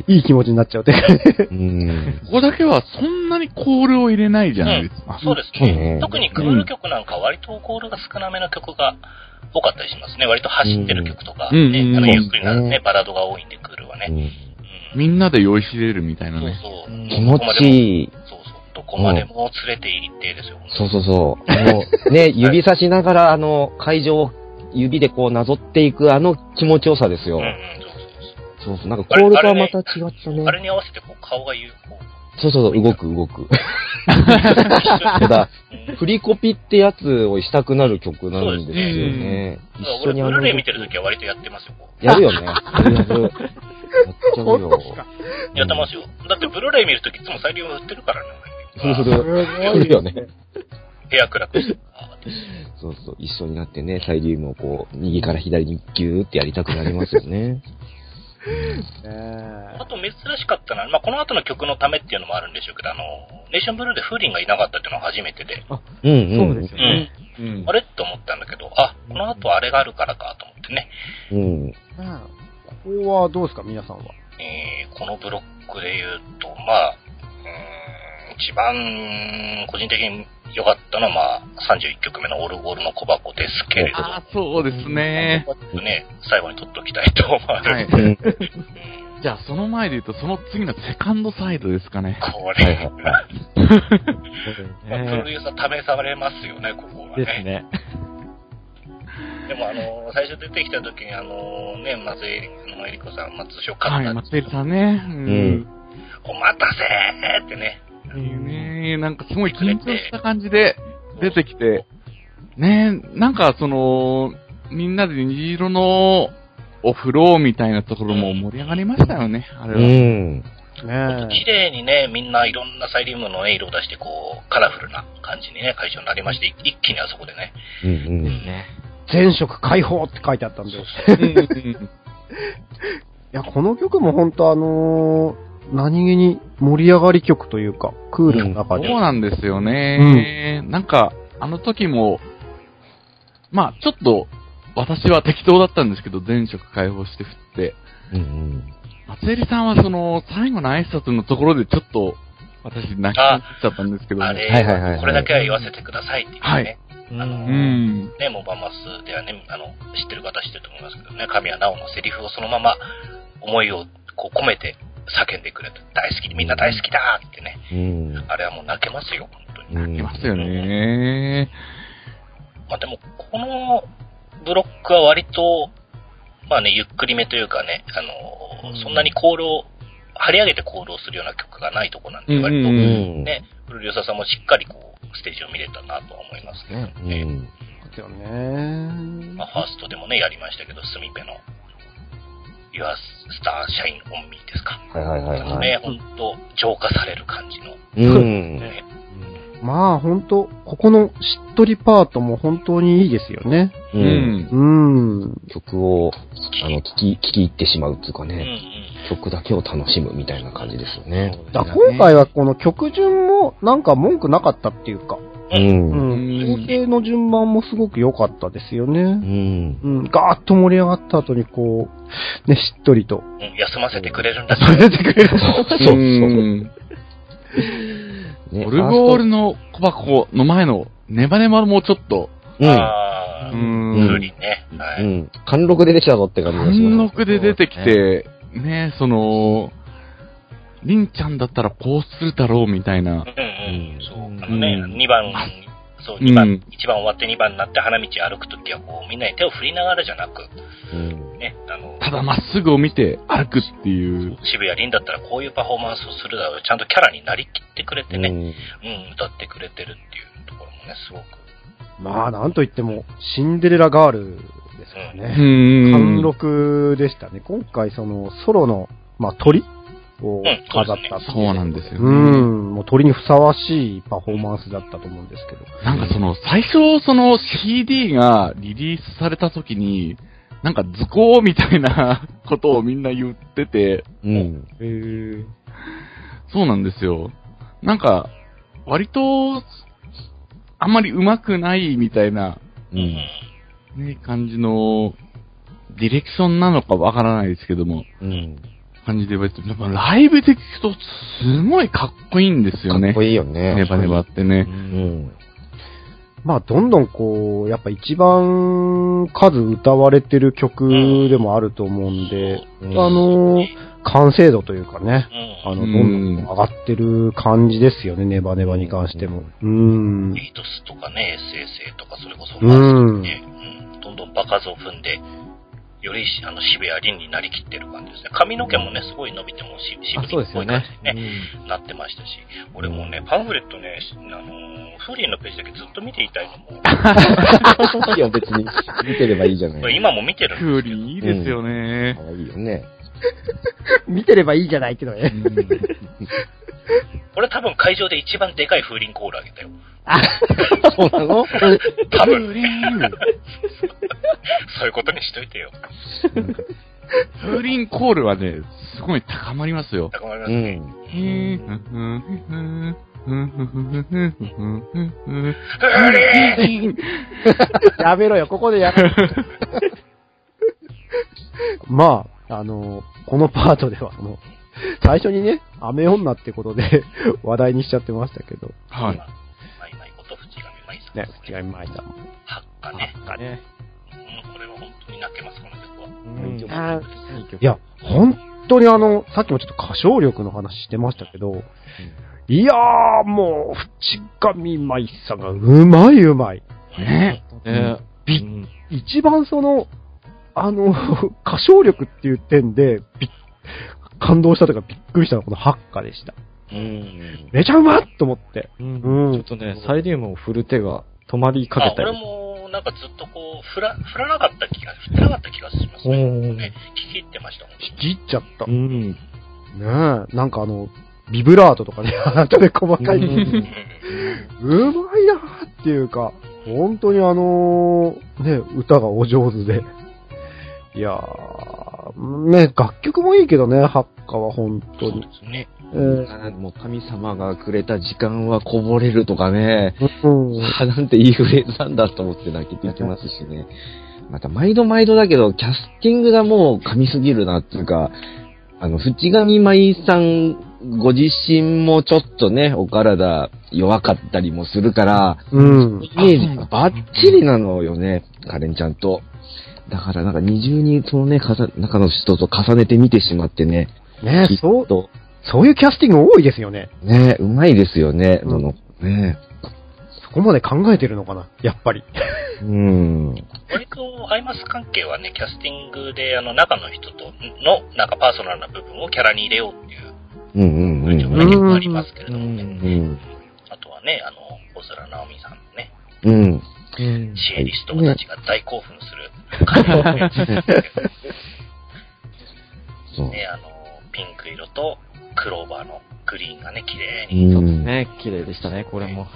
いい気持ちになっちゃうっていうん。ここだけはそんなにコールを入れないじゃないですか。そうですねね。特にクール曲なんか割とコールが少なめの曲が多かったりしますね。割と走ってる曲とか、うんねうんあのゆっくりなねね、バラードが多いんで、クールはね。うんうんみんなで酔いしれるみたいなそうね。そう。気持ちいい。こまでも連れて行ってですよ。そうそうそう。あの、ね、指差しながら、あの、会場を指でこうなぞっていくあの気持ちよさですようんうん、。そうそうそうそう。なんかコールとはまた違ったそう。ねあ。れに合わせてこう顔が言う。そうそうそう、動く動く。た ただ、フリコピってやつをしたくなる曲なんですよね。一緒俺、にあのブルーレイ見てるときは割とやってますよ。やるよね。や るやっちゃうよ。やってますよ。だってブルーレイ見るときいつもサイリウム売ってるからね。するよね。部屋暗くして。そうそう、一緒になってね、サイリウムをこう、右から左にギューってやりたくなりますよね。あと珍しかったのは、まあ、この後の曲のためっていうのもあるんでしょうけど、あの、ネーションブルーで風鈴がいなかったっていうのが初めてで、うんうん。そうですようんね。。うんあれ？って思ったんだけど、あ、この後あれがあるからかと思ってね。うん。まあここはどうですか、皆さんは？えーこのブロックで言うと、まあ、うーん一番個人的に良かったのは、まあ、31曲目のオルゴールの小箱ですけれども、ああ、そうですね。ね、最後に取っておきたいと思われる。はい。うん。じゃあ、その前で言うと、その次のセカンドサイドですかね。こはいはいれ、まあプロね。デューサー試されますよね、ここはね。ですね。でも、あの、最初出てきた時に、あの、ね、松井あのえり子さん、松尾勝はい、った、松江さんね。ううんお待たせーってね、ねなんかすごい緊張した感じで出てきて、ねなんかその、みんなで虹色のお風呂みたいなところも盛り上がりましたよね、あれは。うん。ね綺麗にね、みんないろんなサイリウムのね色を出して、こう、カラフルな感じにね、会場になりまして、一気にあそこでね、うんうん。ね。全色解放って書いてあったんで。いや、この曲も本当あのー何気に盛り上がり曲というか、クールな中そうで。なんですよね。なんか、あの時も、まあちょっと、私は適当だったんですけど、全色解放して振って、うんうん。松江さんはその、最後の挨拶のところでちょっと、私泣きっちゃったんですけども。あれ、はいはいはいはいこれだけは言わせてくださいっていうね、はいうんあのうん。ね、モバマスではね、あの、知ってる方知ってると思いますけどね、神谷直のセリフをそのまま思いをこう込めて叫んでくれた。大好き、みんな大好きだってね。うん。あれはもう泣けますよ、本当に。うんいますよね。まあでも、このブロックは割と、まあね、ゆっくりめというかね、あの、そんなにコールを、張り上げてコールをするような曲がないとこなんで、うん割とううん。ね、プロデューサーさんもしっかりこう、ステージを見れたなとは思いますね。うねん。ですよね。まあ、ファーストでもね、やりましたけど、スミペの、Your Star Shine on Me ですか？はいはいはいはい。ね、ほんと、浄化される感じの。うん。ね、まあ本当ここのしっとりパートも本当にいいですよね。う。うんん。うん。曲を、あの、聞き、聞き入ってしまうっていうかうんうんね、曲だけを楽しむみたいな感じですよね。だ今回はこの曲順もなんか文句なかったっていうか、う。うんん。調整の順番もすごく良かったですよね。うん。うん。ガーッと盛り上がった後にこう、ね、しっとりと。うん休ませてくれるんださせてくれる。そうそう。うんねオルゴールの小箱の前のネバネバもちょっと、うん。ああ、うん風鈴ね。はうい。ん。貫禄で出ちゃうぞって感じがします。貫禄で出てきて、ね、その、ちゃんだったらこうするだろうみたいな。うんうん。そう。あのうね、ん2番、そう、うん2番、1番終わって2番になって花道歩くときは、こう、みんなに手を振りながらじゃなく、うん。ね、あの、ただまっすぐを見て歩くっていう。渋谷凛だったらこういうパフォーマンスをするだろう。ちゃんとキャラになりきってくれてね、うんうん、歌ってくれてるっていうところもね、すごく。まあなんといっても、シンデレラガールですからうね。ん。貫禄でしたね。今回そのソロの、まあ鳥をうん飾ったっていそうなんですよね。うん。もう鳥にふさわしいパフォーマンスだったと思うんですけど。なんかその、最初、その CD がリリースされた時に、なんか図工みたいなことをみんな言ってて、うん。へーそうなんですよ。なんか、割と、あんまり上手くないみたいな、うん。ね、感じの、ディレクションなのかわからないですけども、うん。感じで言われて、やっぱライブで聞くと、すごいかっこいいんですよねかっこ。いいよね。ネバネバってうね。ん。まあ、どんどんこう、やっぱ一番数歌われてる曲でもあると思うんで、うんあの、完成度というかね、うん。あの、どうんんどん上がってる感じですよね、ネバネバに関しても。うん。ビートスとかね、SSA とか、それこそ、うんね、うん、どんどん場数を踏んで、よりしあの渋谷凛になりきってる感じですね。髪の毛もね、すごい伸びてもし渋あ、そう谷っぽいですよね感じに、ねなってましたし、俺もね、パンフレットね、あのー、フーリンのページだけずっと見ていたいのも、いや、別に見てればいいじゃない。今も見てるんクーリーいいですよねか。わいいよね。見てればいいじゃないけどね。俺多分会場で一番でかい風鈴コールあげたよ。そうなの？多分、クーリーそういうことにしといてよ。風鈴コールはね、すごい高まりますよ。高まりまうすね。ん。風鈴やめろよ、ここでやめろ。まあ、あの、このパートでは、その、最初にね、雨女ってことで 話題にしちゃってましたけど、はい。まいまいこと淵上舞さん。ね、違いました。ハッカね。がね。うん、これは本当に泣けます、この曲は。うんあいい曲いや、本当にあの、さっきもちょっと歌唱力の話してましたけど、いやー、もう、淵上舞さんがうまいうまい。ねねびうん一番その、あの、歌唱力っていう点で、びっ感動したというかびっくりしたのはこのハッカでした。うん。めちゃうまっと思って。うんうんちょっとね、サイリウムを振る手が止まりかけたあ俺り。も、なんかずっとこう、振ら、振らなかった気が、振ってなかった気がしますね。うんね聞き入ってましたもん。聞き入っちゃった。うねん。え、なんかあの、ビブラートとかね、後で細かい。うんうまいなーっていうか、本当にあのーね、歌がお上手で。いやー、ね、楽曲もいいけどね、ハッカは本当に。そうですね。えーあもう神様がくれた時間はこぼれるとかね、うん、あなんていいフレーズなんだと思って泣けていきますしね。また毎度毎度だけど、キャスティングがもう神すぎるなっていうか、あの、淵上舞さんご自身もちょっとね、お体弱かったりもするから、うん。イメージがバッチリなのよね、カレンちゃんと。だからなんか二重にそのね、かさ中の人と重ねて見てしまってね、ねそう、と、そういうキャスティング多いですよね。ね、うまいですよね、うんその、ね。そこまで考えてるのかな、やっぱり。うん。割とアイマス関係はね、キャスティングで、あの、中の人との、なんかパーソナルな部分をキャラに入れようっていううんうんうん風潮が結構ありますけれどもね。うんうん。あとはね、あの、小空直美さんのね、うん。うんシエリストたちが大興奮するそう。ね、あの、ピンク色とクローバーのグリーンがね、綺麗うに。ん。ね、綺麗でしたね、これも。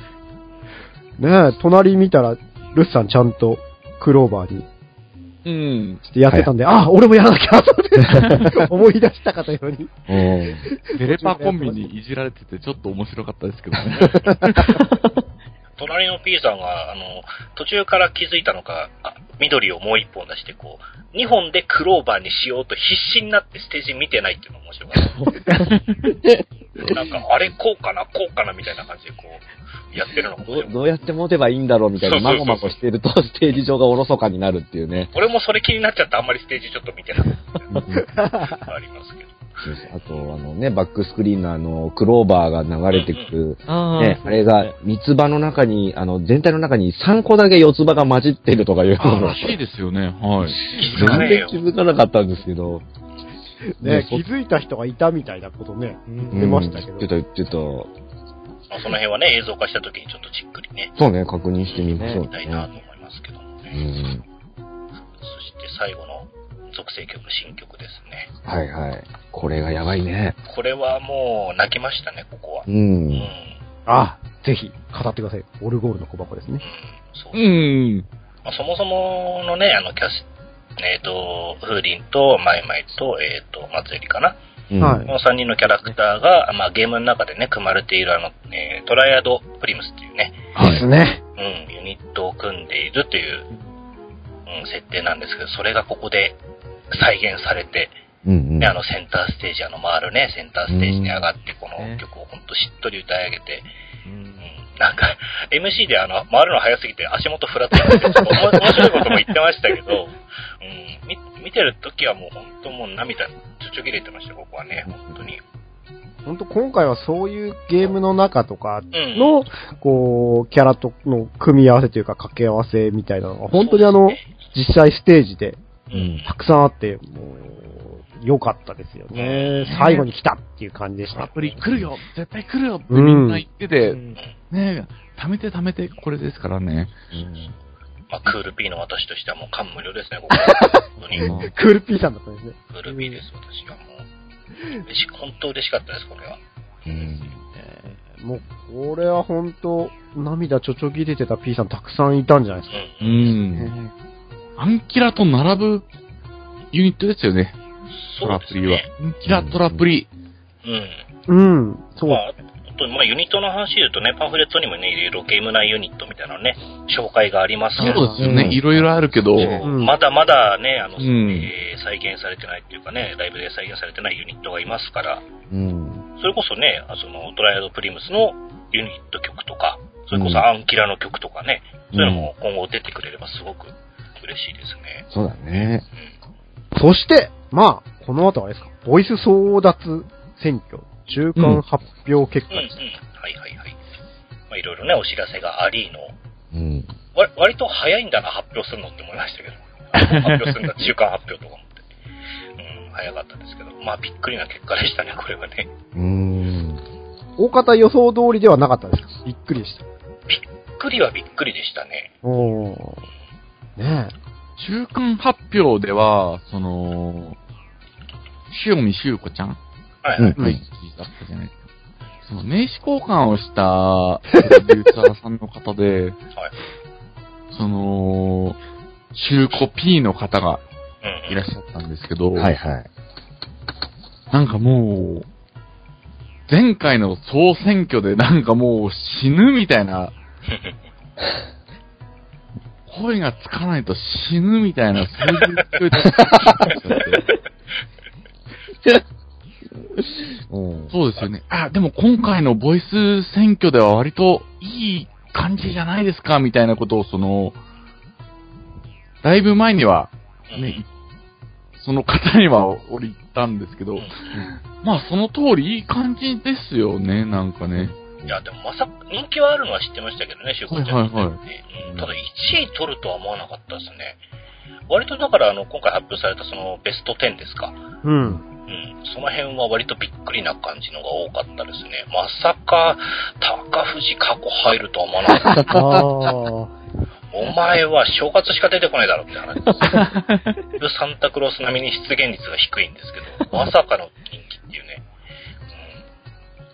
ねえ、隣見たら、ルスさんちゃんとクローバーにうん。してやってたんで、あ、俺もやらなきゃと思って思い出したかというように。うん。デレパコンビにいじられててちょっと面白かったですけどね。隣の P さんが、あの、途中から気づいたのか、あ緑をもう一本出して、こう、2本でクローバーにしようと必死になってステージ見てないっていうのが面白かった。なんか、あれこうかな、こうかなみたいな感じでこう、やってるのど。どうやって持てばいいんだろうみたいな、まごまごしてると、ステージ上がおろそかになるっていうね。俺もそれ気になっちゃってあんまりステージちょっと見てなかった。ありますけど。そうそうあと、あのね、バックスクリーンのあの、クローバーが流れてくる、あね、あれが、三つ葉の中に、あの、全体の中に3個だけ四つ葉が混じってるとかいうのがらしいですよね。はい。全然気。づかなかったんですけど。ね、そ気づいた人がいたみたいなことね。うん出ましたけどうん言ってた言ってた。まあその辺はね、映像化した時にちょっとじっくりね、そうね、確認してみましょう見たいなと思いますけどもうね。ん。そして最後の属性曲、新曲ですね。はいはい。これがやばいね。これはもう泣きましたね、ここは。う。うんん。あ、ぜひ、語ってください。オルゴールの小箱ですね。そううん。まあそもそものね、あの、キャス、えっ、と、風鈴とマイマイと、えっ、と、松エリかな。うんはいこの3人のキャラクターが、まあ、ゲームの中でね、組まれているあの、えートライアドプリムスっていうね、ですね。うん、ユニットを組んでいるという、うん、設定なんですけど、それがここで再現されて、うんうん。ね、あのセンターステージ、あの回るね、センターステージに上がって、このね曲をほんとしっとり歌い上げて、うん。うん、なんか、MC であの、回るの早すぎて足元フラットになって、面白いことも言ってましたけど、うん、み見てるときはもう本当もう涙ちょちょぎれてました、ここはね、本当に。本当今回はそういうゲームの中とかうん。の、こう、キャラとの組み合わせというか掛け合わせみたいなのが、本当にあの、実際ステージでうん。たくさんあって、もう、良かったですよね。最後に来たっていう感じでした。アプリ来るよ絶対来るよってみんな言ってて、うんね貯めて貯めてこれですからね。まあ、クール P の私としてはもう感無量ですね、ここ クール P さんだったんですね。クール P です、私はもう。嬉し本当嬉しかったです、これは。うんえーもう、これは本当、涙ちょちょぎれてた P さんたくさんいたんじゃないですか。う。うんん。アンキラと並ぶユニットですよね。トそうですラプリはね。。アンキラトラプリ。うん。うん、そう。まあ、あと、まあ、ユニットの話で言うとね、パンフレットにもね、いろいろゲーム内ユニットみたいなのね、紹介がありますけど、そうですよね。うんいろいろあるけど、んまだまだね、あの、んえー再現されてないっていうかね、ライブで再現されてないユニットがいますから、うん。それこそね、あその、トライアドプリムスのユニット曲とか、それこそアンキラの曲とかね、そういうのも今後出てくれればすごく嬉しいですね。そうだね。そして、まあ、この後はあれですか、ボイス争奪選挙、中間発表結果うん、うんです。。はいはいはい。まあ、いろいろね、お知らせがありの、うん。わ割と早いんだな、発表するのって思いましたけど。発表するんだ、中間発表とか思って。うん、早かったですけど。まあ、びっくりな結果でしたね、これはね。うーん。大方予想通りではなかったですかびっくりでした。びっくりはびっくりでしたね。おー。ね中間発表では、その、塩見修子ちゃんはい、はい。うん。はい、だったじゃないですか。その名刺交換をしたプロデューサーさんの方で、はい。その、中古 P の方が。いらっしゃったんですけど、はいはい。なんかもう、前回の総選挙でなんかもう死ぬみたいな、声がつかないと死ぬみたいな、そういう。そうですよね。あ、でも今回のボイス選挙では割といい感じじゃないですか、みたいなことをその、だいぶ前には、うんね、その方には俺言ったんですけど、うんまあその通りいい感じですよね、なんかね。いや、でもまさか、人気はあるのは知ってましたけどね、シュウコちゃん、はいはいはいうんただ、1位取るとは思わなかったですね。割とだから、あの、今回発表されたそのベスト10ですか。うん。うん。その辺は割とびっくりな感じのが多かったですね。まさか、高藤過去入るとは思わなかった。お前は正月しか出てこないだろって話です。サンタクロース並みに出現率が低いんですけど、まさかの人気っていうね。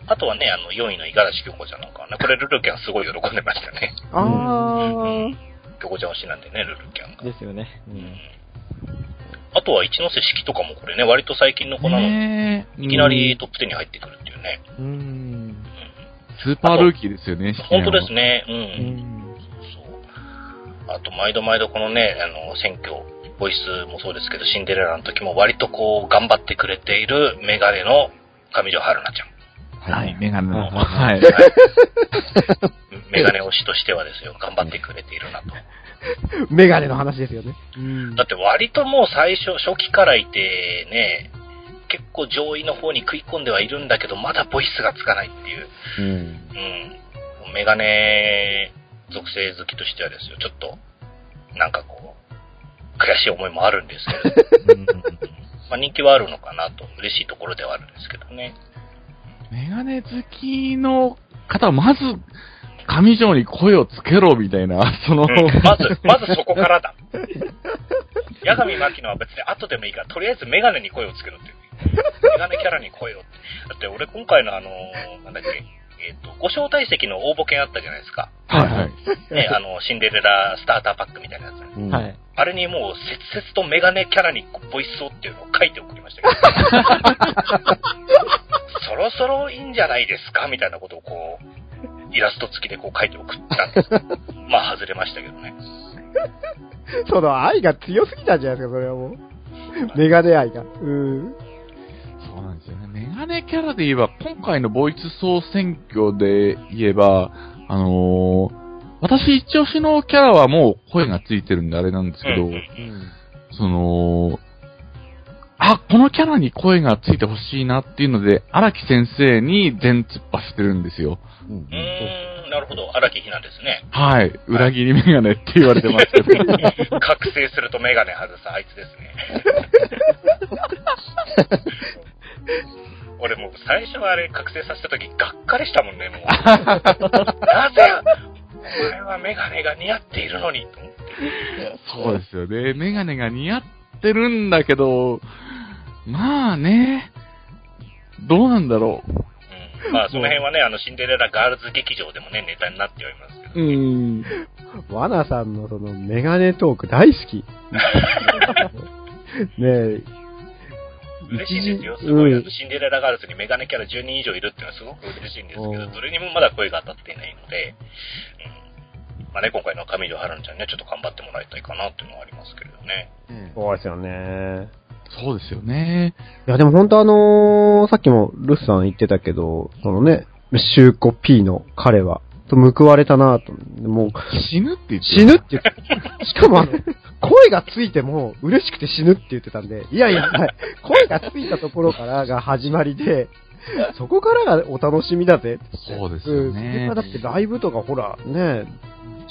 うん、あとはね、あの、4位の五十嵐京子ちゃんなんかはね、これルルキャンすごい喜んでましたね。あ京子ちゃん推しなんでね、ルルキャンが。ですよね。うん。あとは一ノ瀬式とかもこれね、割と最近の子なのに、いきなりトップ10に入ってくるっていうね。ー。うん。スーパールーキーですよね、本当ですね。ね。うん。うん。そう。あと、毎度毎度このね、あの、選挙、ボイスもそうですけど、シンデレラの時も割とこう、頑張ってくれているメガネの上条春菜ちゃん。はい、メガネの。はいはい。メガネ推しとしてはですよ、頑張ってくれているなと。あ。メガネの話ですよね。うんだって割ともう最初、初期からいてね、結構上位の方に食い込んではいるんだけど、まだボイスがつかないっていう。うん。うん。メガネ属性好きとしてはですよ、ちょっと、なんかこう、悔しい思いもあるんですけど、まあ人気はあるのかなと、嬉しいところではあるんですけどね。メガネ好きの方は、まず、上条に声をつけろ、みたいな、その、うん、まず、まずそこからだ。八神牧野は別に後でもいいから、とりあえずメガネに声をつけろっていう。メガネキャラに声をって。だって俺今回のあのーなんだっけ、えっ、と、ご招待席の応募券あったじゃないですか。はいはい。ね、あの、シンデレラスターターパックみたいなやつ。うんはい。あれにもう、切々とメガネキャラにボイスをっていうのを書いて送りましたけど。そろそろいいんじゃないですかみたいなことをこう、イラスト付きでこう書いて送ったんです。まあ、外れましたけどね。その愛が強すぎたんじゃないですか、それはもう。メガネ愛が。うん。そうなんですよね。メガネキャラで言えば、今回のボイス総選挙で言えば、あのー私一押しのキャラはもう声がついてるんであれなんですけど、うんうんその、あ、このキャラに声がついてほしいなっていうので、荒木先生に全突破してるんですよ。うんうーん、なるほど。荒木ひなですね。はい。裏切りメガネって言われてますけど。覚醒するとメガネ外すあいつですね。俺もう最初はあれ覚醒させた時がっかりしたもんね、もう。なぜお前はメガネが似合っているのに、と思って。そうですよね。メガネが似合ってるんだけど、まあね、どうなんだろうん、まあ、その辺はね、あの、シンデレラガールズ劇場でもね、ネタになってはいますけど。う。うん。ワナさんのそのメガネトーク大好き。ねえ。一嬉しいんですよ。時すごい、シンデレラガールズにメガネキャラ10人以上いるっていうのはすごく嬉しいんですけど、うんどれにもまだ声が当たっていないので、うん。まあね、今回の上条春菜ちゃんにはちょっと頑張ってもらいたいかなっていうのはありますけれどね。そうですよね。そうですよね。いや、でも本当あのーさっきもルスさん言ってたけど、そのね、シューコ P の彼は、と報われたなと。もう、死ぬって言って死ぬって言って、しかもあの、声がついても嬉しくて死ぬって言ってたんで、いやいや、声がついたところからが始まりで、そこからがお楽しみだぜ。そうですよねだってライブとかほら、ね、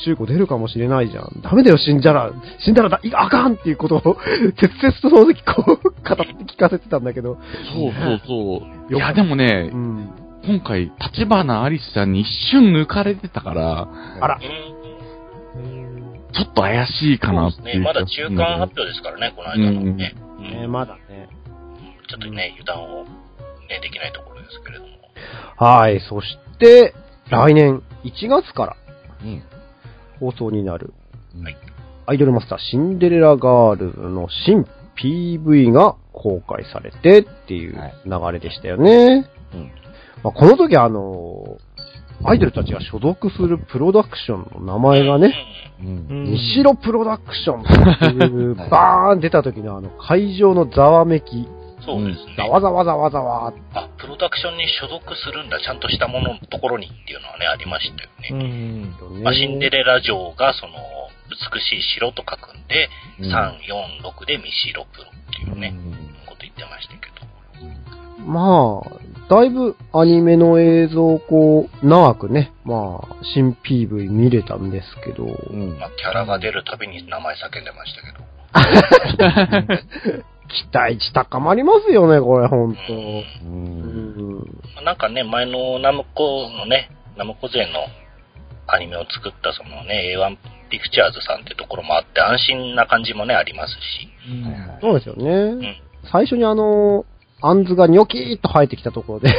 中古出るかもしれないじゃん。ダメだよ、死んじゃら、死んだらだ、いあかんっていうことを、切々とその時こう、語って聞かせてたんだけど。そうそうそう。いよや、でもねう、ん。今回、立花アリスちゃんに一瞬抜かれてたから、あらう。ん。ちょっと怪しいかなっていうね。まだ中間発表ですからね、この間のね。ねうんまだね。ちょっとね、油断を、ね、できないところですけれども。はい。そして、来年1月からうん。放送になる、はいアイドルマスターシンデレラガールズの新 PV が公開されてっていうはい流れでしたよね。うんまあ、この時あの、アイドルたちが所属するプロダクションの名前がね、うん。西ロプロダクションっていう、バーン出た時のあの会場のざわめき、うん。そうですね。ざわざわざわざわあ、プロダクションに所属するんだ、ちゃんとしたもののところにっていうのはね、ありましたよね。うん。シンデレラ城が、その、美しい城と書くんで、うん3、4、6でミシロプロっていうね、こと言ってましたけど。まあ、だいぶアニメの映像をこう、長くね、まあ、新 PV 見れたんですけど、うんまあ、キャラが出るたびに名前叫んでましたけど。期待値高まりますよね、これ、ほんと。うんう。うんん。なんかね、前のナムコのね、ナムコ勢のアニメを作ったそのね、A1 ピクチャーズさんってところもあって、安心な感じもね、ありますし。はいはいそうですよね。うん。最初にあの、アンズがニョキーっと生えてきたところで、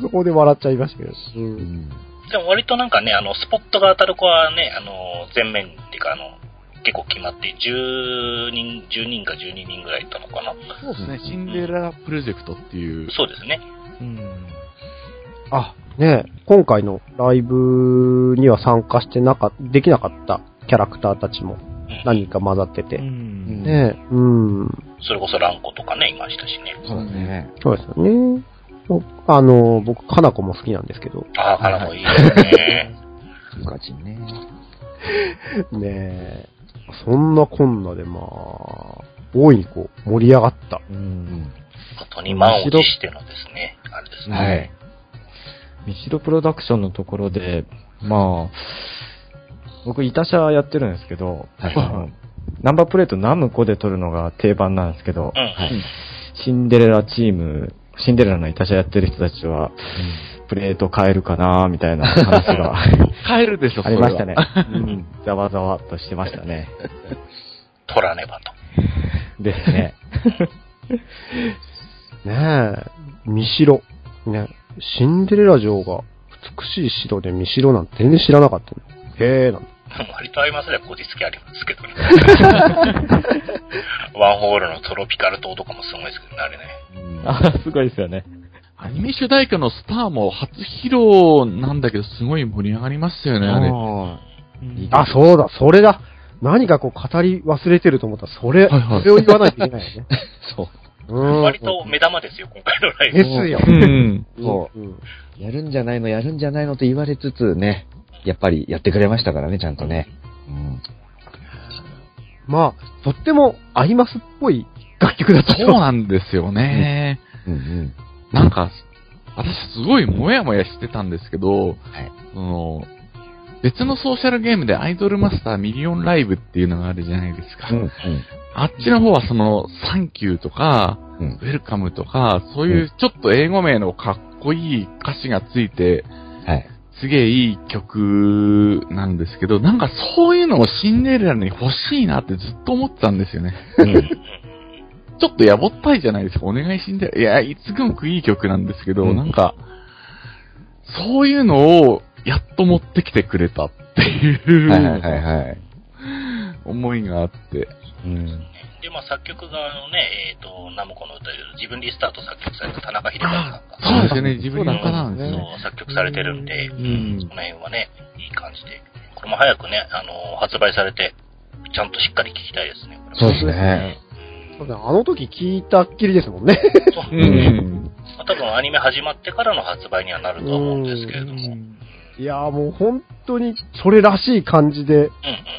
そこで笑っちゃいましたけど。う。うんんでも割となんかね、あの、スポットが当たる子はね、あの、全面っていうか、あの、結構決まって、10人、10人か12人ぐらいいたのかな。そうですね、シンデレラプロジェクトっていう。そうですね。うん。あ、ね今回のライブには参加してなか、できなかったキャラクターたちもうん何人か混ざってて。うん。ねうん。それこそランコとかね、いましたしね。そうだね。そうですよね。おあの、僕、かなこも好きなんですけど、ああ、花もいいですね。ゆかちんね。ねえ、そんなこんなでまあ、大いにこう、盛り上がった。うん。本当に満を持してのですね、あれですね。はい。ミシロプロダクションのところで、まあ、僕、イタシャやってるんですけど、はいナンバープレートナムコで撮るのが定番なんですけど、うん。はい。シンデレラチーム、シンデレラのイタシャやってる人たちは、プレート変えるかなみたいな話が 帰るでしょ、ありましたね。ざわざわっとしてましたね。取らねばと。ですね。ねえ、見城。ね、シンデレラ城が美しい城で見城なんて全然知らなかったの。へえ、なんて割と合いますね、こじつけありますけどね。ワンホールのトロピカル島とかもすごいですけどね、あれね。あ、すごいですよね。アニメ主題歌のスターも初披露なんだけど、すごい盛り上がりましたよね、あれ。あ、そうだ、それだ。何かこう語り忘れてると思ったら、それ、はいはいそれを言わないといけないよね。そう。うん。割と目玉ですよ、今回のライブ。ですよ。うん。そううんやるんじゃないの、やるんじゃないのと言われつつね、やっぱりやってくれましたからね、ちゃんとね。うん。まあ、とってもアイマスっぽい楽曲だったそうなんですよね。うんうん。なんか、私すごいもやもやしてたんですけど、はい。その、別のソーシャルゲームでアイドルマスターミリオンライブっていうのがあるじゃないですか。うんうん。あっちの方はその、サンキューとか、うんウェルカムとか、そういうちょっと英語名のかっこいい歌詞がついて、はい。すげえいい曲なんですけど、なんかそういうのをシンデレラに欲しいなってずっと思ってたんですよね。うん。ちょっとやぼったいじゃないですか。お願いシンデレラ。いや、いつもくいい曲なんですけど、うんなんか、そういうのをやっと持ってきてくれたっていう、はいはいはいはい。思いがあって。うん。で、まあ、作曲が、あのね、えっ、と、ナムコの歌で自分リスタート作曲された田中秀和さんが、そうですよね、自分の歌なんですそうね。作曲されてるんで、うんその辺はね、いい感じで。これも早くね、あの発売されて、ちゃんとしっかり聴きたいですね。そうですね。そうだねあの時聞いたっきりですもんね。そううんうん。まあ多分アニメ始まってからの発売にはなるとは思うんですけれども。いやーもう本当にそれらしい感じで、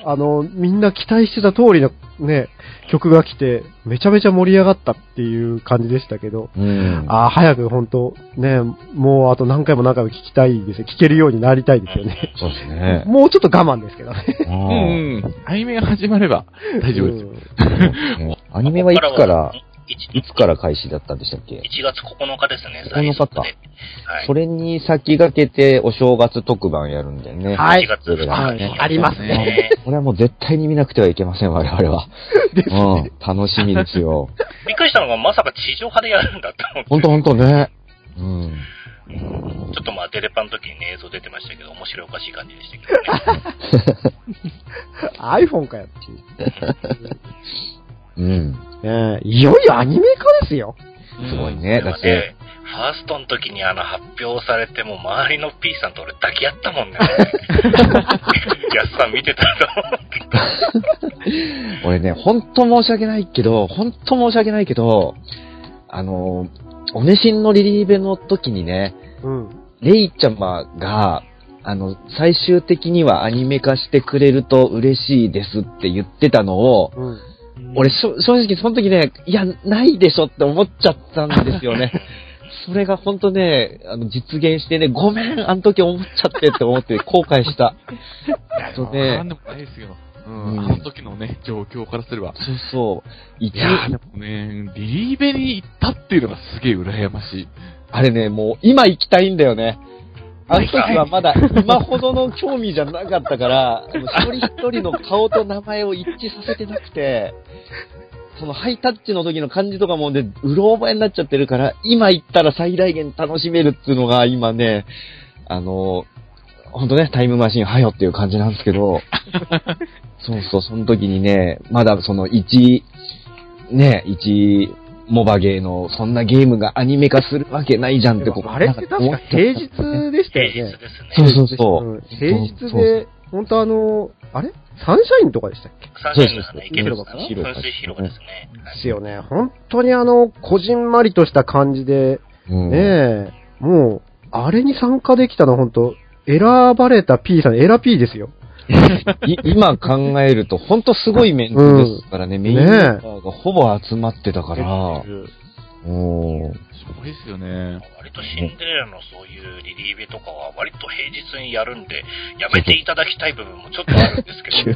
あの、みんな期待してた通りのね、曲が来て、めちゃめちゃ盛り上がったっていう感じでしたけど、うん。ああ、早く本当ね、もうあと何回も何回も聞きたいですよ。聞けるようになりたいですよね。そうですね。もうちょっと我慢ですけどね。ううんうん。アニメが始まれば大丈夫です。うん んアニメはいつから、いいつから開始だったんでしたっけ ?1 月9日ですね、9日か。はい。それに先駆けてお正月特番やるんだよね。はい1月2日はいにありますね。これはもう絶対に見なくてはいけません、我々は。うん。楽しみですよ。びっくりしたのが、まさか地上波でやるんだって思って。ほんとほんとね。うん。ちょっとまあ、デレパの時にね、映像出てましたけど、面白いおかしい感じでしたけどね。iPhone かよっていう。うん。いよいよアニメ化ですよ。すごいね。だって、ね、ファーストの時にあの発表されても、周りの P さんと俺抱き合ったもんね。やすさん見てたと思って。俺ね、ほんと申し訳ないけど、ほんと申し訳ないけど、あの、おねしんのリリーベの時にね、うん。レイちゃまが、あの、最終的にはアニメ化してくれると嬉しいですって言ってたのを、うん。俺正直その時ね、いや、ないでしょって思っちゃったんですよね。それがほんとね、あの、実現してね、ごめん、あの時思っちゃってって思って後悔した。そうねなんでもないですよ。うん。うんあの時のね、状況からすれば。そうそう。一いやーでもね、リリーベに行ったっていうのがすげえ羨ましい。あれね、もう今行きたいんだよね。あの時はまだ今ほどの興味じゃなかったから、一人一人の顔と名前を一致させてなくて、そのハイタッチの時の感じとかもね、うろ覚えになっちゃってるから、今行ったら最大限楽しめるっていうのが今ね、あの、ほんとね、タイムマシンはよっていう感じなんですけど、そうそう、その時にね、まだその一、ね、一、モバゲーの、そんなゲームがアニメ化するわけないじゃんってこうあれって確か平日でしたよね。平日ですね。そうそうそう。うん平日で、本当あの、あれ？サンシャインとかでしたっけ？サンシャインがね、池袋かな？広場噴水広場ですね。ですよね。本当にあの、こじんまりとした感じで、うんねえ、もう、あれに参加できたのは本当選ばれた P さん、エラ P ですよ。い今考えると、ほんとすごいメンツですからね、メインメンバーがほぼ集まってたから、おーすごいですよね。割とシンデレラのそういうリリーベとかは割と平日にやるんで、やめていただきたい部分もちょっとあるんですけど、い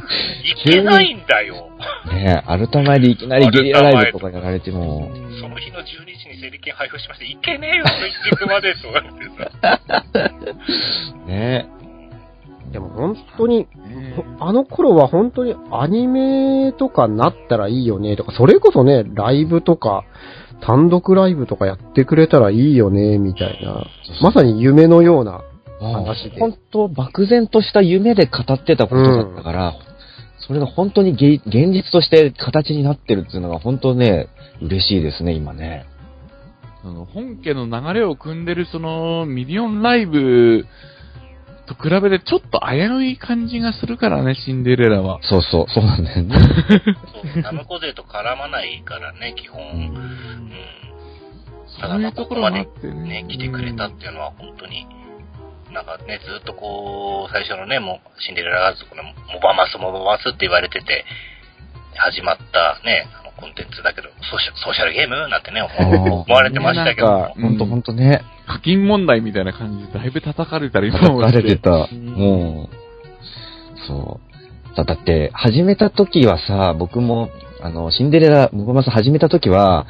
けないんだよ。ねえ、アルタ前でいきなりゲリラライブとかやられても、その日の12時に整理券配布しまして、いけねえよ、一日までとかってさ。ねでも本当に、ほあの頃は本当にアニメとかなったらいいよねとか、それこそね、ライブとか、単独ライブとかやってくれたらいいよね、みたいな。まさに夢のような。話で本当漠然とした夢で語ってたことだったから、それが本当にげ現実として形になってるっていうのが本当ね、嬉しいですね、今ね。あの本家の流れを組んでるそのミリオンライブと比べてちょっと危うい感じがするからね、シンデレラは。そうそう、そうなんだよね。そう、ナムコ勢と絡まないからね、基本。うん。ただまあ、そういうところここまでね。ね、来てくれたっていうのは本当に、なんかね、ずっとこう、最初のね、もう、シンデレラガールズとかの、モバマス、モバマスって言われてて、始まったね、コンテンツだけど、ソーシャソーシャルゲームなんてね、思われてましたけど。もなんか、ほんとほんとね、課金問題みたいな感じでだいぶ叩かれたり叩かれてた。んもう、そう。だだって、始めた時はさ、僕も、あの、シンデレラ、ムコマス始めた時は、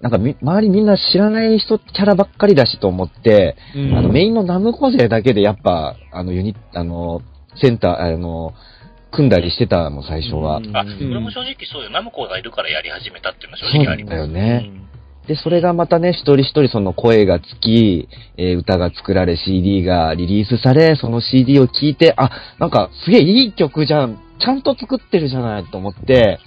なんかみ、周りみんな知らない人キャラばっかりだしと思って、うん。あの、メインのナムコ勢だけでやっぱ、あの、ユニあの、センター、あの、組んだりしてたもん、最初は。あ、これも正直そうよ。ナムコがいるからやり始めたっていうのは正直あります。よね。で、それがまたね、一人一人その声がつき、えー歌が作られ、CD がリリースされ、その CD を聴いて、あ、なんかすげえいい曲じゃん、ちゃんと作ってるじゃないと思って、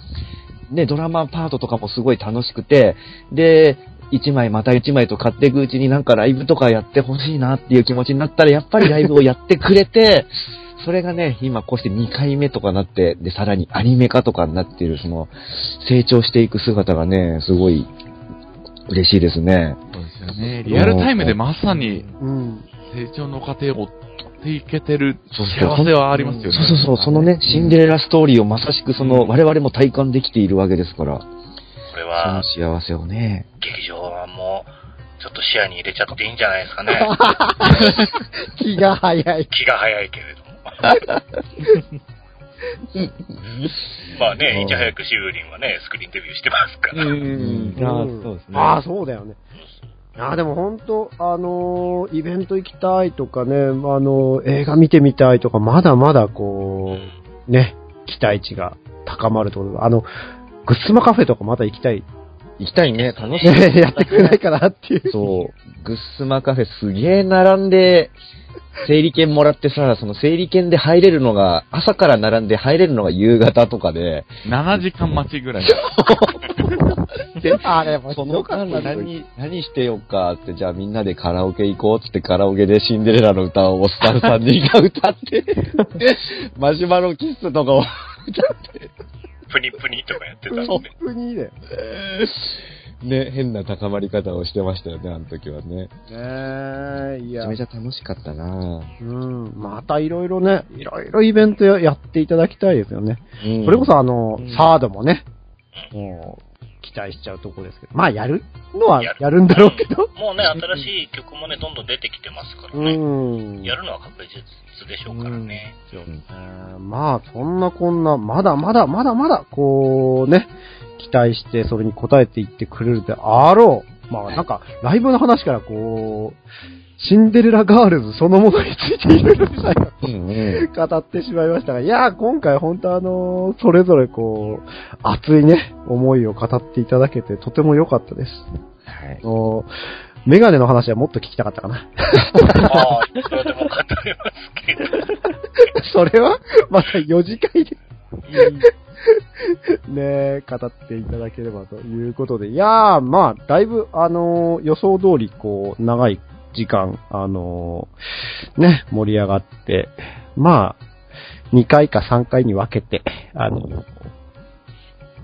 ね、ドラマパートとかもすごい楽しくて、で、1枚また1枚と買っていくうちになんかライブとかやってほしいなっていう気持ちになったら、やっぱりライブをやってくれて、それがね、今こうして2回目とかなって、で、さらにアニメ化とかになっている、その、成長していく姿がね、すごい嬉しいですね。そうですよね。リアルタイムでまさにうん。成長の過程を追っていけてるそうそう幸せはありますよね。そうそうそう、そのね、シンデレラストーリーをまさしくその、我々も体感できているわけですから、これそはの、幸せをね、劇場はもう、ちょっと視野に入れちゃっていいんじゃないですかね。気が早い。気が早いけれども。まあね、いち早くシウリンはね、スクリーンデビューしてますから。うんああそうですねああ、そうだよね。ああ、でも本当、あのーイベント行きたいとかね、あのー映画見てみたいとか、まだまだこう、ね、期待値が高まるところがあの、グッスマカフェとかまだ行きたい？行きたいね、楽しい。ね、やってくれないかなっていう。そう、グッスマカフェすげえ並んで、整理券もらってさ、その整理券で入れるのが、朝から並んで入れるのが夕方とかで、7時間待ちぐらい。あれ、もうその間に何何、何してよっかって、じゃあみんなでカラオケ行こうっつってカラオケでシンデレラの歌をスタッフさん人が歌って、マシュマロキッスとかを歌って、プニプニとかやってたんでト。ップ2だよ。ね、変な高まり方をしてましたよね、あの時はね。ねえ、いやめちゃめ。ちゃ楽しかったなうん。またいろいろね、いろいろイベントややっていただきたいですよね。うんそれこそあの、うんサードもね、もう、期待しちゃうとこですけど。まあ、やるのはやるんだろうけど。もうね、新しい曲もね、どんどん出てきてますからうね。ん。やるのは確実でしょうからね。えーまあ、そんなこんな、まだまだまだまだ、こうね、期待してそれに応えていってくれるであろう。まあ、なんか、ライブの話からこう、シンデレラガールズそのものについていろいろ最後うんうん。語ってしまいましたが、いやー、今回本当あのーそれぞれこう、熱いね、思いを語っていただけてとても良かったです。はい。あのーメガネの話はもっと聞きたかったかな。まあ、いくらでも語れますけど。それは、また4次会で、ね語っていただければということで。いやー、まあ、だいぶ、あのー予想通り、こう、長い時間、あのーね、盛り上がって、まあ、2回か3回に分けて、あの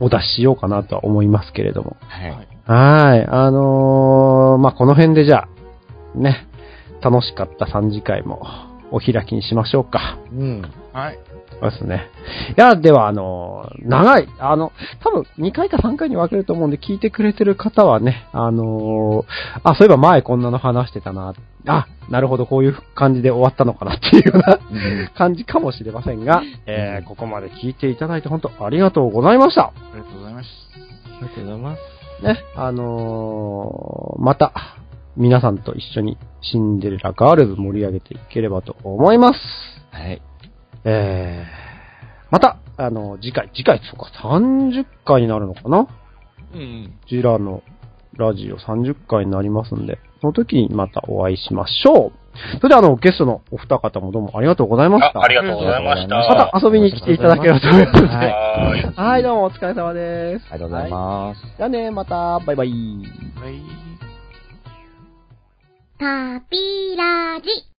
お出ししようかなとは思いますけれども。はい。はい。あのーまあ、この辺でじゃあ、ね、楽しかった3次会もお開きにしましょうか。うん。はい。そうですね。いや、では、あのー長い、あの、多分2回か3回に分けると思うんで、聞いてくれてる方はね、あのーあ、そういえば前こんなの話してたな、あ、なるほど、こういう感じで終わったのかなっていうような感じかもしれませんが、えーここまで聞いていただいて本当ありがとうございました。ありがとうございます。ありがとうございます。ね、あのーまた、皆さんと一緒にシンデレラガールズ盛り上げていければと思います。はい。えー、また、あの、次回、次回、そうか、30回になるのかな？うん。ジラのラジオ30回になりますんで、その時にまたお会いしましょう。それでは、あの、ゲストのお二方もどうもありがとうございました。あ、ありがとうございました。また遊びに来ていただければと思います。はいはーい。はい、どうもお疲れ様です。ありがとうございます。じゃあね、また、バイバイ。はい。タピラジ。